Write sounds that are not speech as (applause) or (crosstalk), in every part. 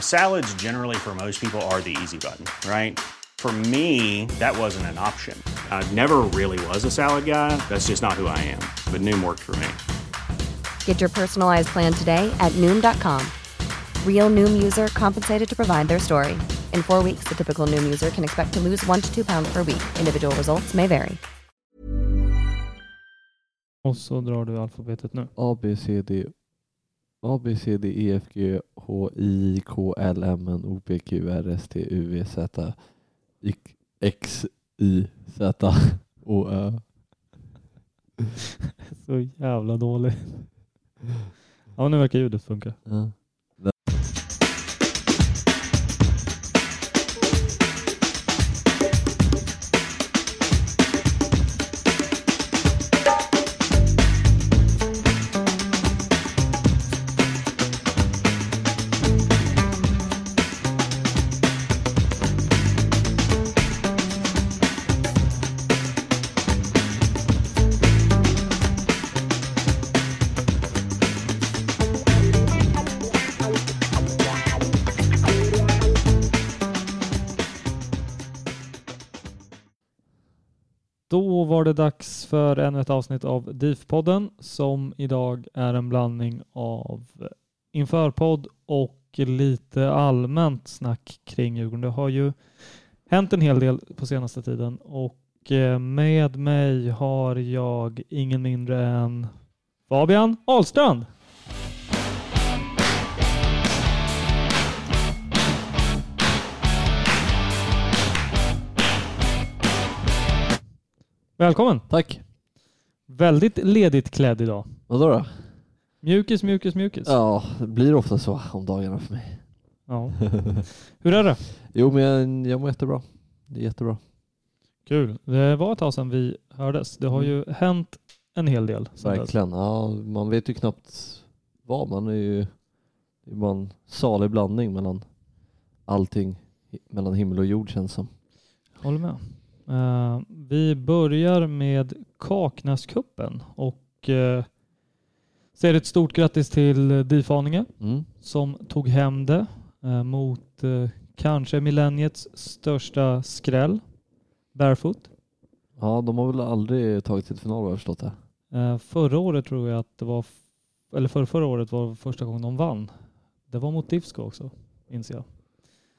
Salads, generally, for most people, are the easy button, right? For me, that wasn't an option. I never really was a salad guy. That's just not who I am. But Noom worked for me. Get your personalized plan today at Noom.com. Real Noom user compensated to provide their story. In four weeks, the typical Noom user can expect to lose one to two pounds per week. Individual results may vary. Och så drar du alfabetet nu. A, B, C, D A, B, C, D, E, F, G, H, I, K, L, M, N, O, P, Q, R, S, T, U, V, Z, Y, X, Y, Z, O, Ö. (laughs) Så jävla dålig. Ja, nu verkar ljudet funka. Ja. Det dags för ännu ett avsnitt av DIF-podden som idag är en blandning av införpodd och lite allmänt snack kring Djurgården. Det har ju hänt en hel del på senaste tiden och eh, med mig har jag ingen mindre än Fabian Ahlstrand. Välkommen! Tack. Väldigt ledigt klädd idag. Vadå då? Mjukis, mjukis, mjukis. Ja, det blir ofta så om dagarna för mig. Ja. (laughs) Hur är det? Jo, men jag, jag mår jättebra. Det är jättebra. Kul. Det var ett tag sedan vi hördes. Det har ju hänt en hel del. sedan dess. Verkligen. Ja, man vet ju knappt vad. Man är ju det är bara en salig blandning mellan allting mellan himmel och jord känns som. Håller med. Eh, vi börjar med Kaknäskuppen och uh, säger ett stort grattis till DIF Mm. som tog hem det eh, mot eh, kanske millenniets största skräll, Barefoot. Ja, de har väl aldrig tagit sig till final vad jag förstått det. Eh, förra året tror jag att det var, eller för förra året var första gången de vann. Det var mot Diffsko också, inser jag.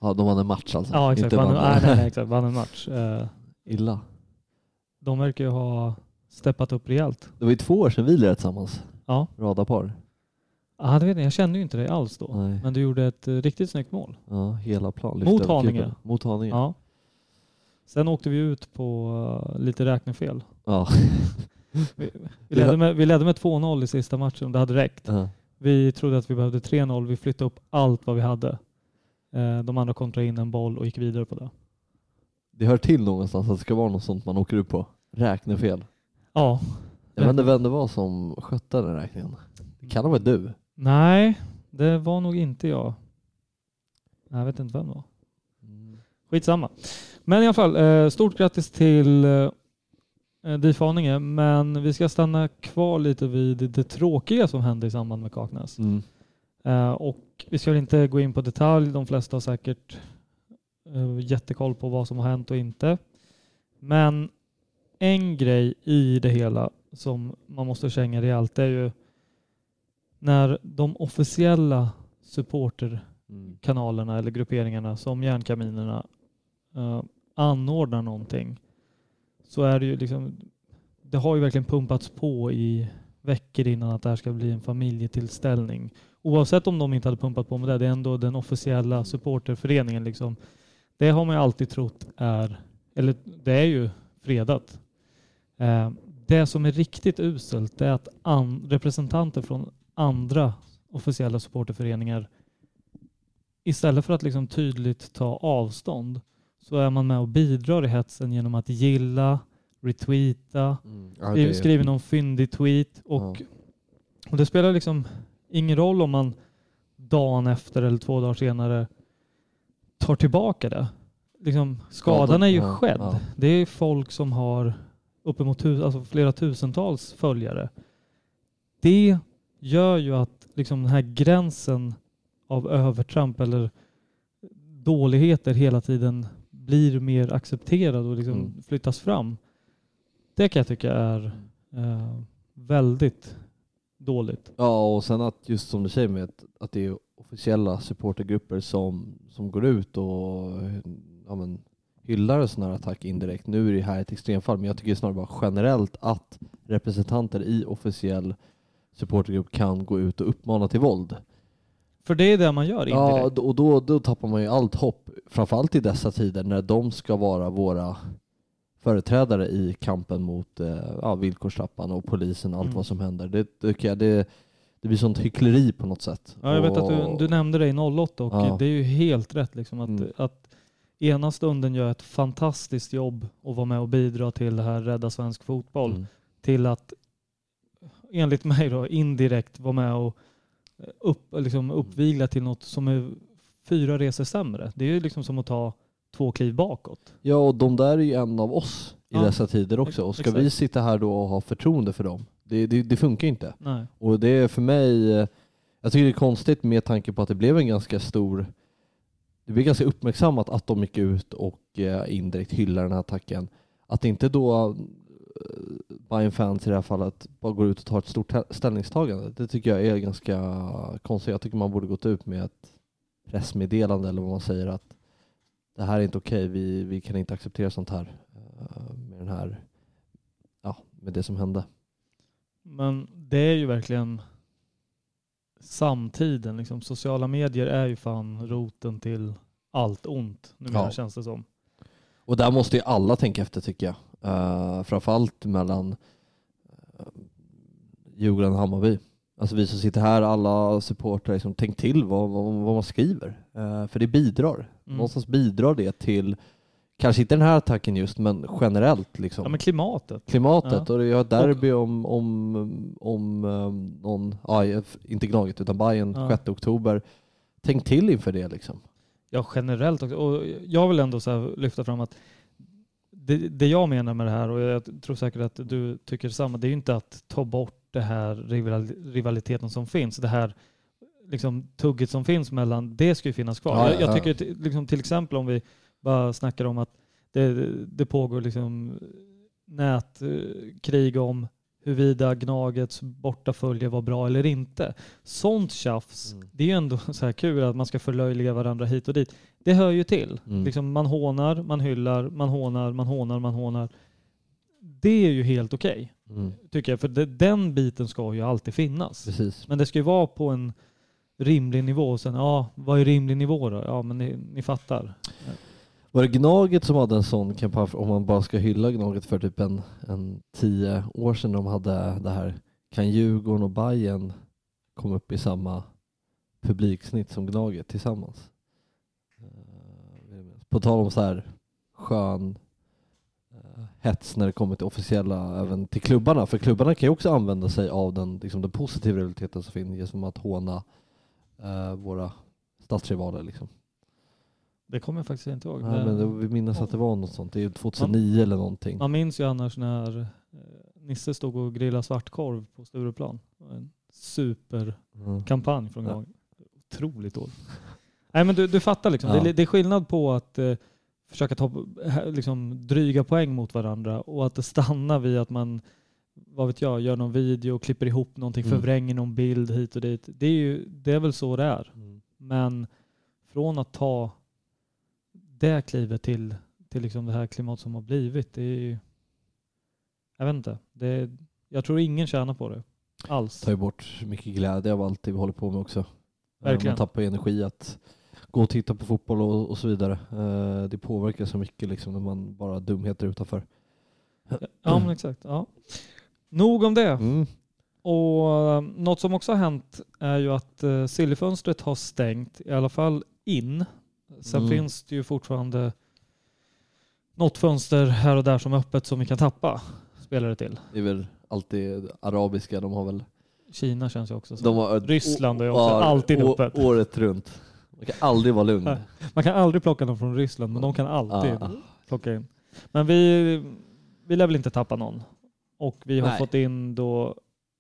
Ja, de vann en match alltså. Ja, exakt. Inte Vann, vann- nej, nej, nej, (laughs) exakt. vann en match. Illa. de verkar ju ha steppat upp rejält. Det var ju två år sedan vi lirade tillsammans. Ja, Radarpar. ah, det vet jag. jag kände ju inte dig alls då. Nej. Men du gjorde ett eh, riktigt snyggt mål. Ja, hela plan. Mot över Haninge. kuben. Mot Haninge. Ja. Sen åkte vi ut på eh, lite räknefel. Ja. (laughs) Vi, vi, ledde med, vi ledde med 2-0 i sista matchen. Det hade räckt. Ja. Vi trodde att vi behövde 3-0. Vi flyttade upp allt vad vi hade. Eh, De andra kontrade in en boll och gick vidare på det. Det hör till någonstans att det ska vara något sånt man åker upp på. Räknefel. Ja. Jag vet inte vem det var som skötte den räkningen. Det kan ha varit du. Nej, det var nog inte jag. Jag vet inte vem det var. Skitsamma. Men i alla fall, eh, stort grattis till eh, DIF Haninge, men vi ska stanna kvar lite vid det tråkiga som hände i samband med Kaknäs. Mm. Eh, och vi ska väl inte gå in på detalj. De flesta har säkert eh, Eh, jättekoll på vad som har hänt och inte. Men en grej i det hela som man måste känga rejält är ju när de officiella supporterkanalerna eller grupperingarna som Järnkaminerna eh, anordnar någonting så är det ju liksom det har ju verkligen pumpats på i veckor innan att det här ska bli en familjetillställning. Oavsett om de inte hade pumpat på med det, det är ändå den officiella supporterföreningen. Liksom. Det har man ju alltid trott är, eller det är ju fredat. Eh, det som är riktigt uselt är att an, representanter från andra officiella supporterföreningar istället för att liksom tydligt ta avstånd så är man med och bidrar i hetsen genom att gilla, retweeta, Mm. Ja, det- skriver någon fyndig tweet och, och det spelar liksom ingen roll om man dagen efter eller två dagar senare tar tillbaka det. Liksom, skadan Skadan, är ju ja, skedd. ja. Det är folk som har uppemot tus, alltså flera tusentals följare. Det gör ju att liksom den här gränsen av övertramp eller dåligheter hela tiden blir mer accepterad och liksom Mm. flyttas fram. Det kan jag tycka är eh, väldigt dåligt. Ja, och sen att just som du säger med att, det är officiella supportergrupper som, som går ut och ja, men, hyllar en sån här attack indirekt. Nu är det här ett extremfall, men jag tycker snarare bara generellt att representanter i officiell supportergrupp kan gå ut och uppmana till våld. För det är det man gör Ja, indirekt. och då, då tappar man ju allt hopp, framförallt i dessa tider när de ska vara våra företrädare i kampen mot eh, ja, villkorstrappan och polisen och allt Mm. vad som händer. Det, tycker jag, det, det blir sånt hyckleri på något sätt. Ja, jag vet att du, Och- du nämnde det i 08 och Ja. det är ju helt rätt liksom att, Mm. att ena stunden gör ett fantastiskt jobb och vara med och bidra till det här Rädda Svensk Fotboll Mm. till att enligt mig då indirekt vara med och eh, upp, liksom uppvigla till något som är fyra resor sämre. Det är ju liksom som att ta två kliv bakåt. Ja, och de där är ju en av oss i Ja, dessa tider också. Och ska exakt. vi sitta här då och ha förtroende för dem? Det, det, det funkar inte. Nej. Och det är för mig, eh, jag tycker det är konstigt med tanke på att det blev en ganska stor, det blev ganska uppmärksammat att de gick ut och eh, indirekt hyllade den här attacken. Att inte då eh, Bayern fans i det här fallet bara går ut och tar ett stort tä- ställningstagande. Det tycker jag är ganska konstigt. Jag tycker man borde gått ut med ett pressmeddelande eller vad man säger att det här är inte okej, vi, vi kan inte acceptera sånt här eh, med den här, ja, med det som hände. Men det är ju verkligen samtiden. Liksom. Sociala medier är ju fan roten till allt ont numera Ja. känns det som. Och där måste ju alla tänka efter tycker jag. Uh, framförallt mellan uh, Djurgården och Hammarby. Alltså vi som sitter här, alla supportrar, liksom, tänk till vad, vad, vad man skriver. Eh, för det bidrar. Mm. Någonstans bidrar det till, kanske inte den här attacken just, men generellt liksom. Ja men klimatet. Klimatet Ja. och jag har derby om, om, om um, någon, ja, inte Gnaget utan Bayern Ja. 6 oktober. Tänk till inför det liksom. Ja generellt också. Och jag vill ändå lyfta fram att det, det jag menar med det här och jag tror säkert att du tycker detsamma. Det är ju inte att ta bort det här rival- rivaliteten som finns. Det här liksom tugget som finns mellan, det ska ju finnas kvar. Ja, jag, jag ja. tycker till- liksom, till exempel om vi bara snackar om att det, det pågår liksom nätkrig om huruvida Gnagets bortafölje var bra eller inte. Sånt tjafs, Mm. det är ju ändå så här kul att man ska förlöjliga varandra hit och dit. Det hör ju till. Mm. Liksom man hånar, man hyllar, man hånar, man hånar, man hånar. Det är ju helt okej, Mm. tycker jag. För det, den biten ska ju alltid finnas. Precis. Men det ska ju vara på en rimlig nivå. Och sen, ja, vad är rimlig nivå då? Ja, men ni, ni fattar. Var det Gnaget som hade en sån kampanj, om man bara ska hylla Gnaget för typ en, en tio år sedan de hade det här, kan Djurgården och Bayern komma upp i samma publiksnitt som Gnaget tillsammans? Eh, På tal om så här skön hets när det kommer till officiella, även till klubbarna, för klubbarna kan ju också använda sig av den, liksom den positiva realiteten som finns genom att håna eh, våra stadsrivaler liksom. Det kommer jag faktiskt inte ihåg. Nej, men det, vi minns att det var något sånt. Det är 2009 eller någonting. Man minns ju annars när eh, Nisse stod och grillade svartkorv på Stureplan. En superkampanj Mm. från Ja. gången. Otroligt dåligt. Nej men du, du fattar liksom. Ja. Det, är, det är skillnad på att eh, försöka ta liksom, dryga poäng mot varandra och att det stannar vid att man vad vet jag, gör någon video, klipper ihop någonting, Mm. förvränger någon bild hit och dit. Det är, ju, det är väl så det är. Mm. Men från att ta det klivet till, till liksom det här klimat som har blivit, det är ju, jag vet inte. Det är, jag tror ingen tjänar på det alls. tar ju bort mycket glädje av allt det vi håller på med också. Verkligen. Man tappar ju energi att gå och titta på fotboll och, och så vidare. Eh, Det påverkar så mycket liksom när man bara har dumheter utanför. Ja men exakt. Ja. Nog om det. Mm. Och eh, något som också har hänt är ju att uh, Sillyfönstret har stängt, i alla fall in. Sen Mm. finns det ju fortfarande något fönster här och där som är öppet som vi kan tappa spelare till. Det är väl alltid arabiska, de har väl... Kina känns ju också så. De har, Ryssland är ju också alltid öppet. Året runt. Man kan aldrig vara lugn. Man kan aldrig plocka någon från Ryssland, men de kan alltid Ja. plocka in. Men vi, vi lär väl inte tappa någon. Och vi har Nej. fått in då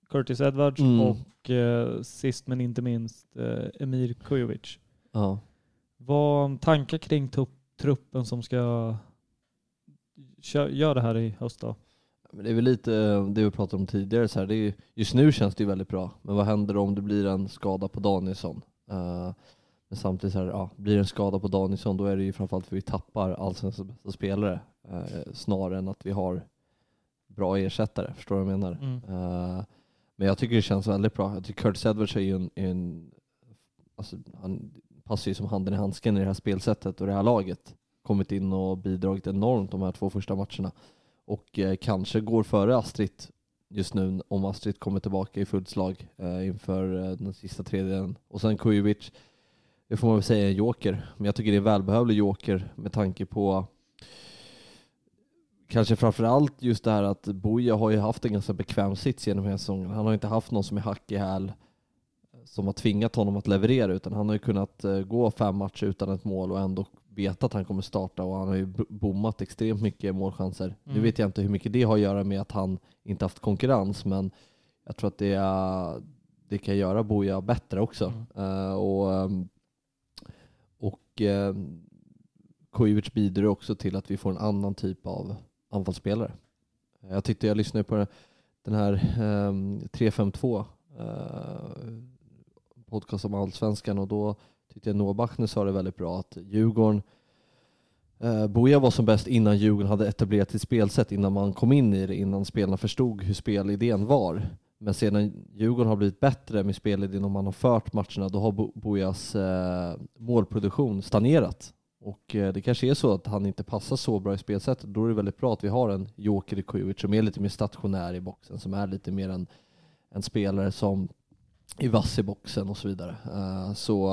Curtis Edwards Mm. och eh, sist men inte minst eh, Emir Kujovic. Ja. Vad tankar kring truppen som ska göra det här i höst då? Men det är väl lite eh, det vi pratade om tidigare. Så här. Det är, just nu känns det ju väldigt bra. Men vad händer om det blir en skada på Danielsson? Eh, men samtidigt så här, ja, blir det en skada på Danielsson då är det ju framförallt för att vi tappar allsvenskans bästa spelare. eh, snarare än att vi har bra ersättare. Förstår du vad jag menar? Mm. Eh, men jag tycker det känns väldigt bra. Jag tycker Curtis Edwards är ju en, en alltså, han passar ju som handen i handsken i det här spelsättet och det här laget. Kommit in och bidragit enormt de här två första matcherna. Och eh, kanske går före Astrid just nu om Astrid kommer tillbaka i fullt slag eh, inför eh, den sista tredjedelen. Och sen Kujovic, det får man väl säga en joker. Men jag tycker det är en välbehövlig joker med tanke på Kanske framförallt just det här att Boja har ju haft en ganska bekväm sits genom hela säsongen. Han har inte haft någon som är hack i häl som har tvingat honom att leverera utan han har ju kunnat eh, gå fem matcher utan ett mål och ändå veta att han kommer starta och han har ju bommat extremt mycket målchanser. Nu Mm. vet jag inte hur mycket det har att göra med att han inte haft konkurrens men jag tror att det, är, det kan göra Boja bättre också. Och ehm, och eh, Kujovic bidrar också till att vi får en annan typ av anfallsspelare. Eh, jag tyckte jag lyssnade på den här ehm, 352 eh, podcast om allsvenskan och då tyckte jag Noah Bachner sa det väldigt bra att Djurgården eh, Boja var som bäst innan Djurgården hade etablerat sitt spelsätt, innan man kom in i det, innan spelarna förstod hur spelidén var. Men sedan Djurgården har blivit bättre med spelidén och man har fört matcherna, då har Bojas eh, målproduktion stagnerat. Och eh, det kanske är så att han inte passar så bra i spelsättet. Då är det väldigt bra att vi har en joker i Kujovic som är lite mer stationär i boxen, som är lite mer en, en spelare som är vass i boxen och så vidare. Eh, så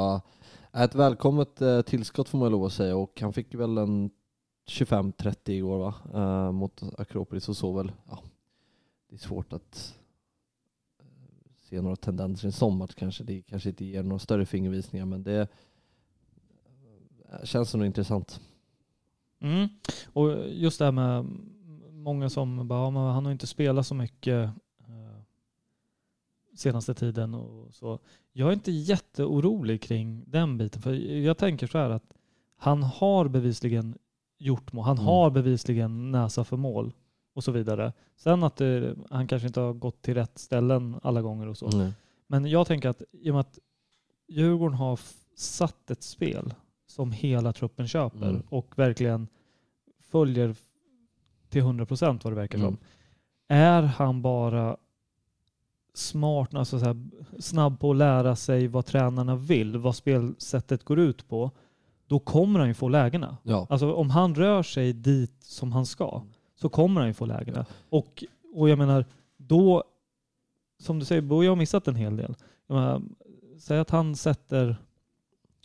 eh, ett välkommet eh, tillskott får man lov att säga och han fick väl en 25-30 igår va? Eh, mot Akropolis och så väl. Ja, det är svårt att se några tendenser i en sån match kanske. Det kanske inte ger några större fingervisningar men det känns som intressant. Mm. Och just det här med många som bara, ja, han har inte spelat så mycket eh, senaste tiden och så. Jag är inte jätteorolig kring den biten. För jag tänker så här att han har bevisligen gjort mål. Han Mm. har bevisligen näsa för mål och så vidare. Sen att det, han kanske inte har gått till rätt ställen alla gånger och så. Mm. Men jag tänker att i och med att Djurgården har satt ett spel som hela truppen köper Mm. och verkligen följer till 100 procent vad det verkar Mm. som. Är han bara smart, alltså så här, snabb på att lära sig vad tränarna vill, vad spelsättet går ut på, då kommer han ju få lägena. Ja. Alltså om han rör sig dit som han ska så kommer han ju få lägena. Och, och jag menar, då, som du säger, Boje har missat en hel del. Menar, säg att han sätter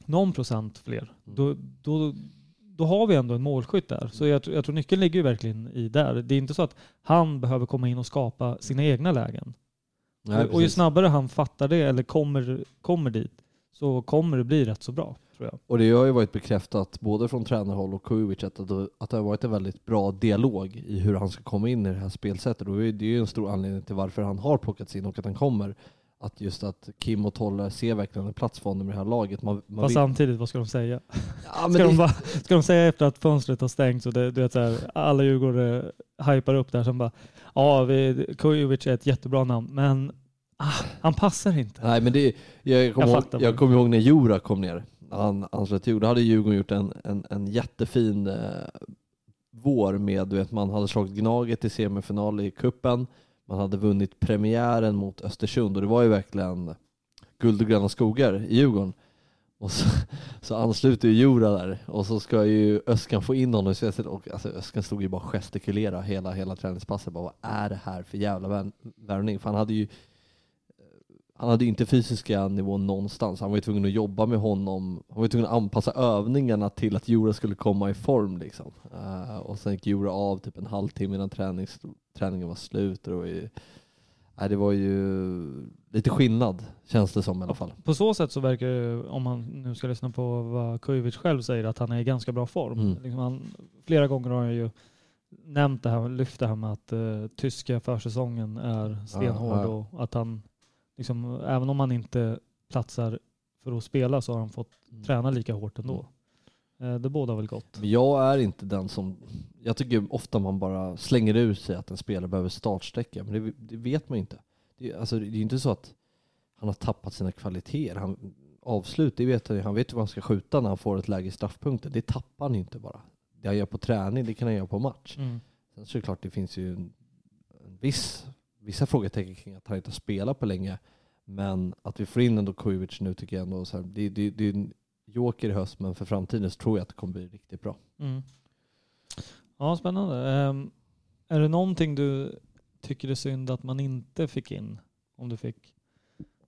någon procent fler. Då, då, då har vi ändå en målskytt där. Så jag, tror- jag tror nyckeln ligger ju verkligen i där. Det är inte så att han behöver komma in och skapa sina egna lägen. Nej, och, och ju snabbare han fattar det eller kommer, kommer dit så kommer det bli rätt så bra, tror jag. Och det har ju varit bekräftat både från tränarhåll och Kujovic att, att det har varit en väldigt bra dialog i hur han ska komma in i det här spelsättet. Och det är ju en stor anledning till varför han har plockats in och att han kommer att just att Kim och Tolle ser verkligen en plats för honom i det här laget. Man, man Fast vill- samtidigt, vad ska de säga? ja, (laughs) Ska, det, de bara, ska de säga efter att fönstret har stängts och det, du vet, så här, alla djurgårdare hypar upp där som bara ja, vi, Kujovic är ett jättebra namn men ah, han passar inte. Nej men det, jag kommer Jag ihåg, jag kommer ihåg när Jura kom ner. Han anslöt Djurgården. Då hade Djurgården gjort en, en, en jättefin eh, vår med, du vet man hade slagit Gnaget i semifinal i kuppen. Man hade vunnit premiären mot Östersund och det var ju verkligen guld och gröna skogar i Djurgården. Och så, så ansluter ju Jura där och så ska ju Öskan få in honom i spelet och alltså Öskan stod ju bara och gestikulera hela, hela träningspasset. Bara, vad är det här för jävla värvning? För han hade ju han hade ju inte fysiska nivån någonstans. Han var ju tvungen att jobba med honom. Han var ju tvungen att anpassa övningarna till att Jura skulle komma i form liksom. Eh, och sen gick Jura av typ en halvtimme innan tränings, träningen var slut. Och det, var ju, nej, det var ju lite skillnad känns det som i alla fall. På så sätt så verkar det, om man nu ska lyssna på vad Kujovic själv säger, att han är i ganska bra form. Mm. Liksom han, flera gånger har han ju nämnt det här, lyft det här med att eh, tyska försäsongen är stenhård Ja, ja. och att han, liksom, även om han inte platsar för att spela så har han fått träna lika hårt ändå. Eh, det båda väl gott. Jag är inte den som, jag tycker ofta man bara slänger ur sig att en spelare behöver startsträcka, men det, det vet man ju inte. Det, är- alltså, det är ju inte så att han har tappat sina kvaliteter. Han, avslut, det vet han ju. Han vet vad han ska skjuta när han får ett läge i straffpunkten. Det tappar han ju inte bara. Det han gör på träning, det kan han göra på match. Mm. Sen så är det klart, det finns ju en, en viss, vissa frågetecken kring att han inte har spelat på länge. Men att vi får in ändå Kujovic nu tycker jag ändå så här, det, det, det är en joker i höst, men för framtiden så tror jag att det kommer bli riktigt bra. Mm. Ja, spännande. Ehm, är det någonting du tycker är synd att man inte fick in? Om du fick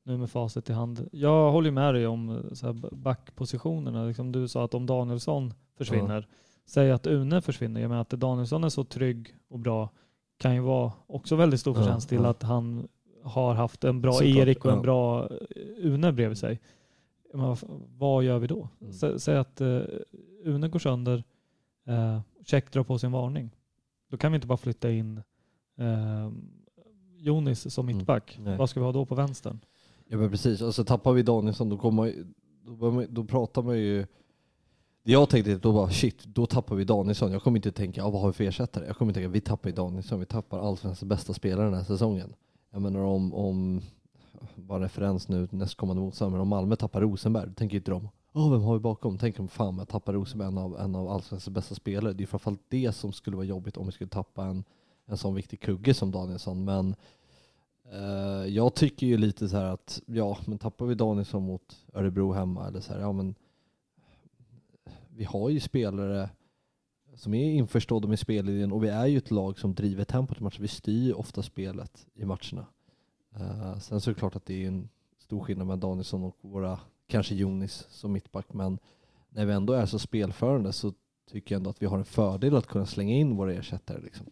nu med facit i hand. Jag håller med dig om eh, så här backpositionerna. Liksom du sa att om Danielsson försvinner, säg att Une försvinner. Jag menar att Danielsson är så trygg och bra kan ju vara också väldigt stor förtjänst till ja. att han har haft en bra Såklart, Erik och en ja. bra eh, Une bredvid sig. Men vad, gör vi då? Mm. Sä, säg att uh, Une går sönder, uh, check drar på sin varning. Då kan vi inte bara flytta in eh, Jonis som Mm. mittback. Nej. Vad ska vi ha då på vänstern? Ja men precis, och så tappar vi Danielsson, då, kommer då, man, då pratar man ju jag tänkte då bara shit, då tappar vi Danielsson. Jag kommer inte tänka, ah, vad har vi för ersättare? Jag kommer tänka, vi tappar ju Danielsson, vi tappar allsvenskans bästa spelare den här säsongen. Jag menar om, om bara referens nu nästkommande motståndare, men om Malmö tappar Rosenberg, då tänker inte de, åh vem har vi bakom? Tänker de, fan jag tappar Rosenberg, en av, en av allsvenskans bästa spelare. Det är framförallt det som skulle vara jobbigt om vi skulle tappa en, en sån viktig kugge som Danielsson. Men Eh, jag tycker ju lite så här att, ja, men tappar vi Danielsson mot Örebro hemma eller så här, ja men vi har ju spelare som är införstådda med spelidén och vi är ju ett lag som driver tempot i matcher. Vi styr ju ofta spelet i matcherna. Eh, sen så är det klart att det är en stor skillnad med Danielsson och våra, kanske Jonis som mittback, men när vi ändå är så spelförande så tycker jag ändå att vi har en fördel att kunna slänga in våra ersättare. Liksom.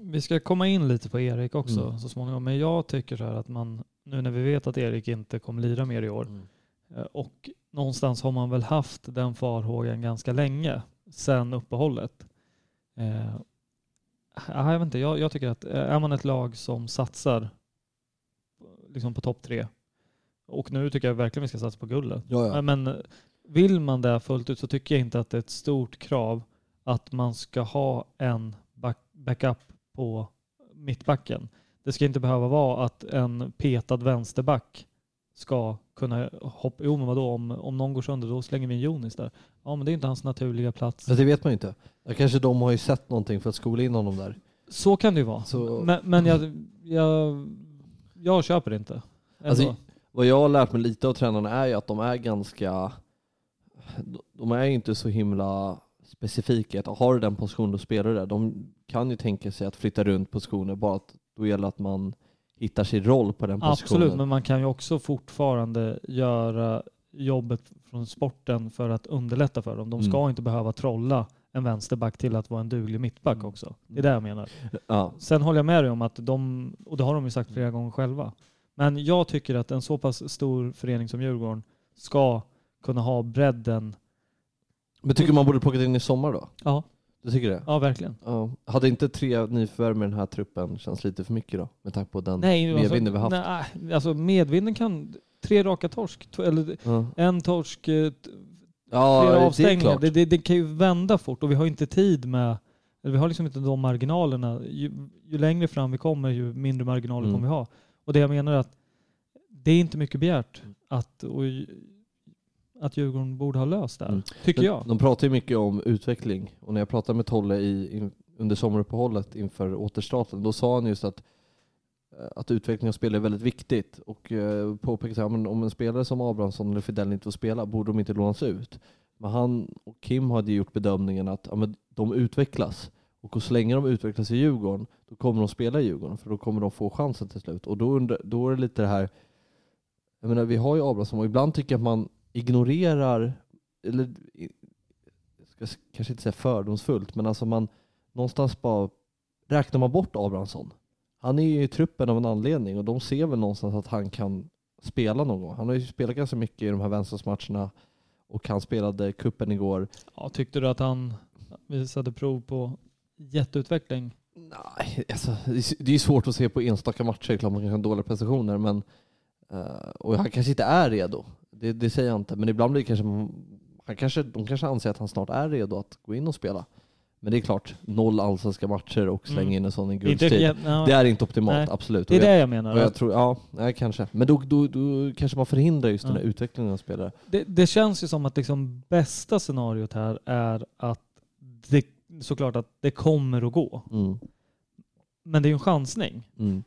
Vi ska komma in lite på Erik också Mm. så småningom. Men jag tycker så här att man, nu när vi vet att Erik inte kommer lira mer i år eh, och någonstans har man väl haft den farhågan ganska länge sedan uppehållet. Eh, ja, jag, vet inte, jag, jag tycker att eh, är man ett lag som satsar liksom på topp tre och nu tycker jag verkligen vi ska satsa på guldet. Ja, ja. Ja, Men eh, vill man det fullt ut så tycker jag inte att det är ett stort krav att man ska ha en back, backup på mittbacken. Det ska inte behöva vara att en petad vänsterback ska kunna hoppa. Jo, men vadå, om, om någon går sönder då slänger vi in Jonis där. Ja, men det är inte hans naturliga plats. Alltså, det vet man ju inte. Kanske de har ju sett någonting för att skola in honom där. Så kan det ju vara. Så- Men, men jag, jag, jag köper det inte. Alltså, Vad jag har lärt mig lite av tränarna är ju att de är ganska, de är inte så himla specifika. Att har du den positionen då spelar du där. De kan ju tänka sig att flytta runt positioner bara att då gäller att man hittar sin roll på den positionen. Absolut, men man kan ju också fortfarande göra jobbet från sporten för att underlätta för dem. De ska Mm. inte behöva trolla en vänsterback till att vara en duglig mittback Mm. också. Det är det jag menar. Ja. Sen håller jag med dig om att de, och det har de ju sagt flera gånger själva, men jag tycker att en så pass stor förening som Djurgården ska kunna ha bredden. Men tycker man borde plockat in i sommar då? Ja, Du tycker det? Ja, verkligen. Ja. Hade inte tre nyförvärv med den här truppen känns lite för mycket då? Med tanke på den Nej, medvinden vi haft. Nej, alltså medvinden kan... Tre raka torsk, eller Ja, en torsk, eh, ja flera avstängningar. Det, det, det kan ju vända fort och vi har inte tid med... Vi har liksom inte de marginalerna. Ju, ju längre fram vi kommer ju mindre marginaler Mm. kommer vi ha. Och det jag menar är att det är inte mycket begärt att, och, att Djurgården borde ha löst det här, Mm. tycker jag. De pratar ju mycket om utveckling och när jag pratade med Tolle i, in, under sommaruppehållet inför återstarten, då sa han just att, eh, att utveckling av spelare är väldigt viktigt och eh, påpekade att om en spelare som Abrahamsson eller Fidel inte får spela borde de inte lånas ut. Men han och Kim hade gjort bedömningen att ja, men de utvecklas och så länge de utvecklas i Djurgården då kommer de spela i Djurgården för då kommer de få chansen till slut. Och då, undrar, då är det lite det här, jag menar vi har ju Abrahamsson och ibland tycker jag att man ignorerar, eller ska kanske inte säga fördomsfullt, men alltså man någonstans bara räknar man bort Abrahamsson. Han är ju i truppen av en anledning och de ser väl någonstans att han kan spela någon gång. Han har ju spelat ganska mycket i de här vänskapsmatcherna och han spelade kuppen igår. Ja, tyckte du att han visade prov på jätteutveckling? Nej, alltså, det är- det är ju svårt att se på enstaka matcher, klart man kan ha dåliga prestationer, men eh, och han kanske inte är redo. Det, det säger jag inte, men ibland blir det kanske, han kanske, de kanske anser att han snart är redo att gå in och spela. Men det är klart, noll allsvenska matcher och slänga Mm. in en sån i ja, Det är inte optimalt, Nej. absolut. det är det jag, menar. och jag tror, ja, nej, kanske. Men då, då, då kanske man förhindrar just den här Ja. utvecklingen av spelare. det, det känns ju som att liksom bästa scenariot här är att det, såklart att det kommer att gå. Mm. Men det är ju en chansning. Mm.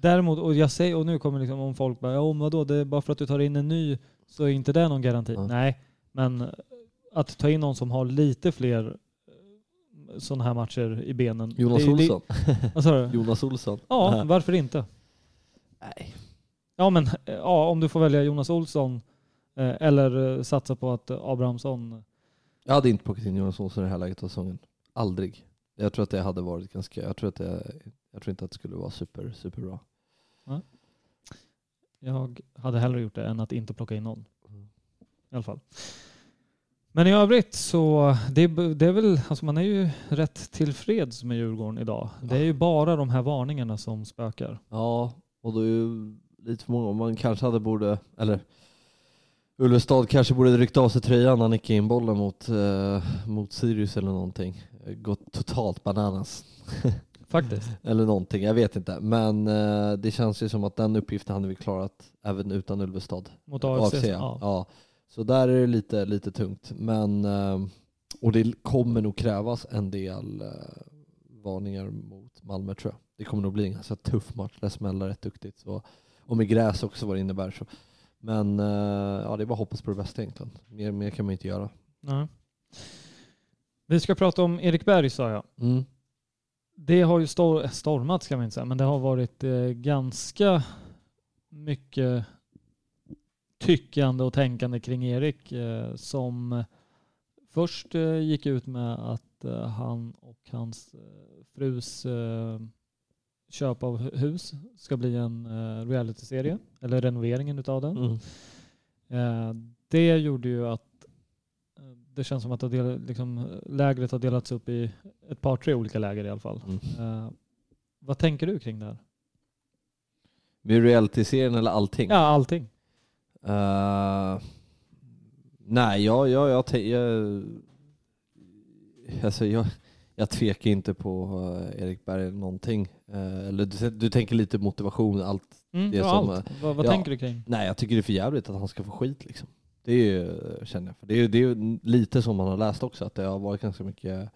Däremot, och jag säger, och nu kommer liksom om folk bara, ja vadå, det är bara för att du tar in en ny så är inte det någon garanti. Ja. Nej, men att ta in någon som har lite fler sådana här matcher i benen. Jonas det, Olsson. Det, vad sa du? (laughs) Jonas Olsson. Ja, varför inte? Nej. Ja, men ja, om du får välja Jonas Olsson eh, eller eh, satsa på att Abrahamsson Jag hade inte plockat in Jonas Olsson i det här läget av säsongen. Aldrig. Jag tror att det hade varit ganska, jag tror att det, jag tror inte att det skulle vara super, superbra. Jag hade hellre gjort det än att inte plocka in någon. Mm. I alla fall. Men i övrigt så, det, är- det är väl, alltså man är ju rätt tillfreds med Djurgården idag. Det är ju bara de här varningarna som spökar. Ja, och då är ju lite för många, man kanske hade borde, eller Ulvestad kanske borde ryckt av sig tröjan när han nickade in bollen mot, eh, mot Sirius eller någonting. Gått totalt bananas. (laughs) Faktiskt. Eller någonting, jag vet inte. Men eh, det känns ju som att den uppgiften hade vi klarat även utan Ulvestad. Mot AFC. ja. ja. Ja. Så där är det lite, lite tungt. Men, eh, och det kommer nog krävas en del eh, varningar mot Malmö tror jag. Det kommer nog bli en ganska tuff match. Det smäller rätt duktigt. Så, och med gräs också vad det innebär. Så. Men eh, ja, det är bara att hoppas på det bästa egentligen. Mer, mer kan man inte göra. Nej. Vi ska prata om Erik Berg sa jag. Mm. Det har ju stor, stormat ska man inte säga, men det har varit eh, ganska mycket tyckande och tänkande kring Erik eh, som först eh, gick ut med att han och hans frus köp av hu- hus ska bli en realityserie, eller renoveringen utav den. Mm. Det gjorde ju att det känns som att del, liksom, lägret har delats upp i ett par, tre olika läger i alla fall. Mm. Eh, vad tänker du kring det här? Med reality-serien eller allting? Ja, allting. Eh, nej, jag, jag, jag, te- jag, alltså jag, jag tvekar inte på eh, Erik Berg någonting. Eh, eller du, du tänker lite motivation, allt. Mm, Det som, allt. Vad, vad ja. tänker du kring? Nej, jag tycker det är för jävligt att han ska få skit liksom. Det är ju, känner jag. För det är ju det är ju lite som man har läst också, att det har varit ganska mycket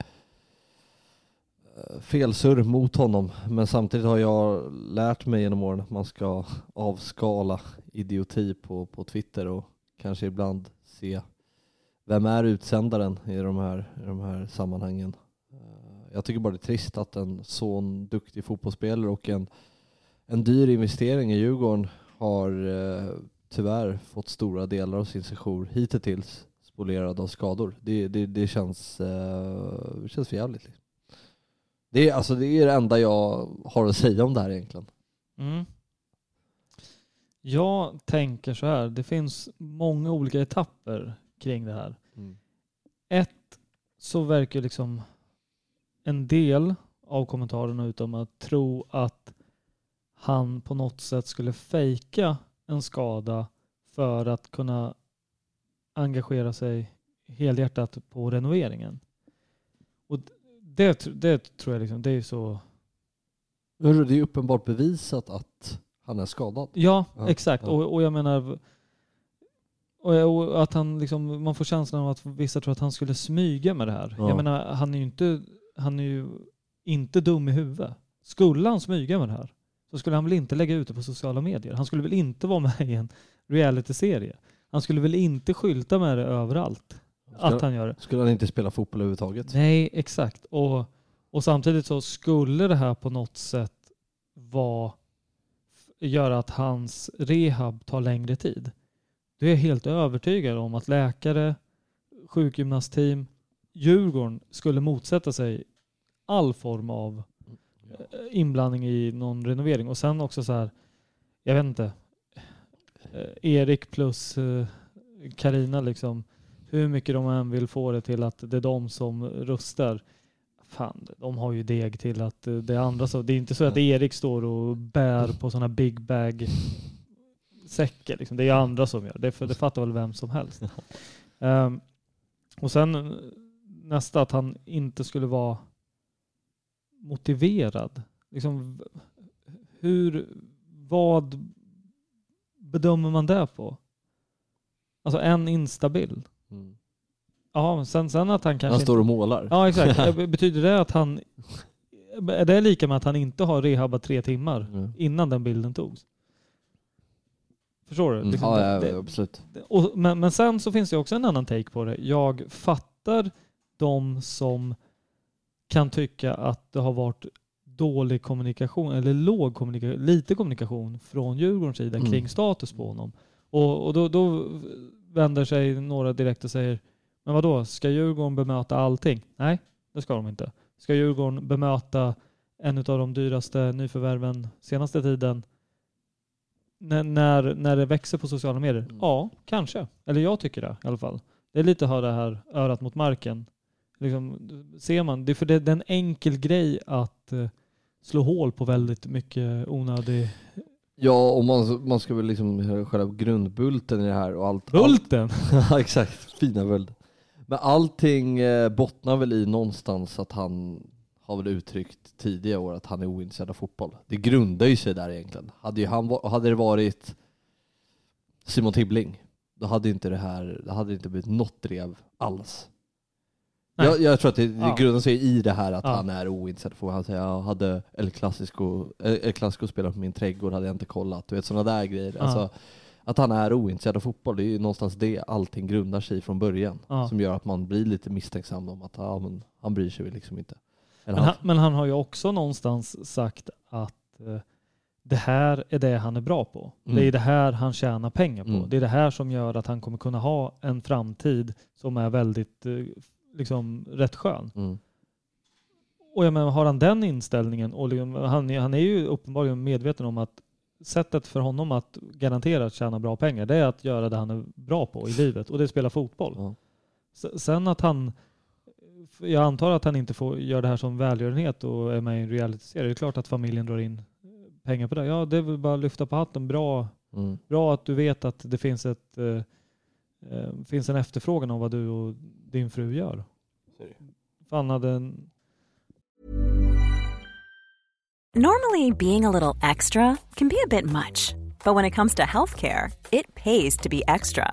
eh, felsurr mot honom. Men samtidigt har jag lärt mig genom åren att man ska avskala idioti på, på Twitter och kanske ibland se vem är utsändaren i de här, i de här sammanhangen. Eh, jag tycker bara det är trist att en sån duktig fotbollsspelare och en, en dyr investering i Djurgården har eh, tyvärr fått stora delar av sin sejour hittills spolierad av skador. Det, det, det, känns, eh, det känns för jävligt. Liksom. Det, är, alltså, det är det enda jag har att säga om det här egentligen. Mm. Jag tänker så här, det finns många olika etapper kring det här. Ett, så verkar liksom en del av kommentarerna utom att tro att han på något sätt skulle fejka en skada för att kunna engagera sig helhjärtat på renoveringen. Och det, det tror jag liksom, det är så... Det är uppenbart bevisat att han är skadad. Ja, Ja, exakt. ja. Och, och jag menar, och, och att han liksom, man får känslan av att vissa tror att han skulle smyga med det här. Ja. Jag menar, han är ju inte, han är ju inte dum i huvudet. Skulle han smyga med det här så skulle han väl inte lägga ut det på sociala medier. Han skulle väl inte vara med i en realityserie. Han skulle väl inte skylta med det överallt. Att han gör det. Skulle han inte spela fotboll överhuvudtaget? Nej, exakt. Och, och samtidigt så skulle det här på något sätt vara, göra att hans rehab tar längre tid. Då är jag helt övertygad om att läkare, sjukgymnastteam, Djurgården skulle motsätta sig all form av inblandning i någon renovering. Och sen också så här, jag vet inte, eh, Erik plus eh, Karina liksom, hur mycket de än vill få det till att det är de som rustar. Fan, de har ju deg till att eh, det är andra så. Det är inte så att Erik står och bär på sådana big bag säckar. Liksom. Det är andra som gör det. För det fattar väl vem som helst. Ehm, och sen eh, nästa att han inte skulle vara motiverad. Liksom, hur, vad bedömer man det på? Alltså en instabil. Mm. Ja, sen, sen att han kanske Han står och inte... målar. Ja, exakt. (laughs) Betyder det att han... Är det lika med att han inte har rehabbat tre timmar Mm. innan den bilden togs? Förstår du? Mm. Liksom Ja, det- ja, det- absolut. och, men, men sen så finns det också en annan take på det. Jag fattar de som kan tycka att det har varit dålig kommunikation eller låg kommunikation, lite kommunikation från Djurgårdens sida Mm. kring status på honom. Och, och då, då vänder sig några direkt och säger men vad då? ska Djurgården bemöta allting? Nej, det ska de inte. Ska Djurgården bemöta en av de dyraste nyförvärven senaste tiden när, när, när det växer på sociala medier? Mm. Ja, kanske. Eller jag tycker det i alla fall. Det är lite att ha det här örat mot marken. Liksom, ser man, det är för det, det är en enkel grej att eh, slå hål på väldigt mycket onödig... Ja, och man, man ska väl liksom själva grundbulten i det här och allt. Bulten! (laughs) ja, exakt. Fina bult. Men allting eh, bottnar väl i någonstans att han har väl uttryckt tidigare år att han är ointresserad av fotboll. Det grundar ju sig där egentligen. Hade, ju han, hade det varit Simon Tibbling, då hade inte det här, det hade inte blivit något drev alls. Jag, jag tror att det, det grundar sig i det här att Ja. han är ointresserad fotboll. Han säger jag hade El Clasico, eh, El Clasico spelat på min trädgård hade jag inte kollat. Du vet sådana där grejer. Ja. Alltså, att han är ointresserad av fotboll, det är ju någonstans det allting grundar sig i från början. Ja. Som gör att man blir lite misstänksam om att ja, men han bryr sig liksom inte. Men han, men han har ju också någonstans sagt att eh, det här är det han är bra på. Det är Mm. det här han tjänar pengar på. Mm. Det är det här som gör att han kommer kunna ha en framtid som är väldigt eh, liksom, rätt skön. mm. Och jag menar, har han den inställningen och liksom, han, är- han är ju uppenbarligen medveten om att sättet för honom att garantera att tjäna bra pengar det är att göra det han är bra på i livet och det är att spela fotboll. S- Sen att han, jag antar att han inte får göra det här som välgörenhet och är med i en realityserie. Det är klart att familjen drar in pengar på det. Ja, det är väl bara att lyfta på hatten. Bra, Mm. bra att du vet att det finns, ett, eh, eh, finns en efterfrågan av vad du och din fru gör. Fan hade en, Normally, being a little extra can be a bit much, but when it comes to healthcare, it pays to be extra.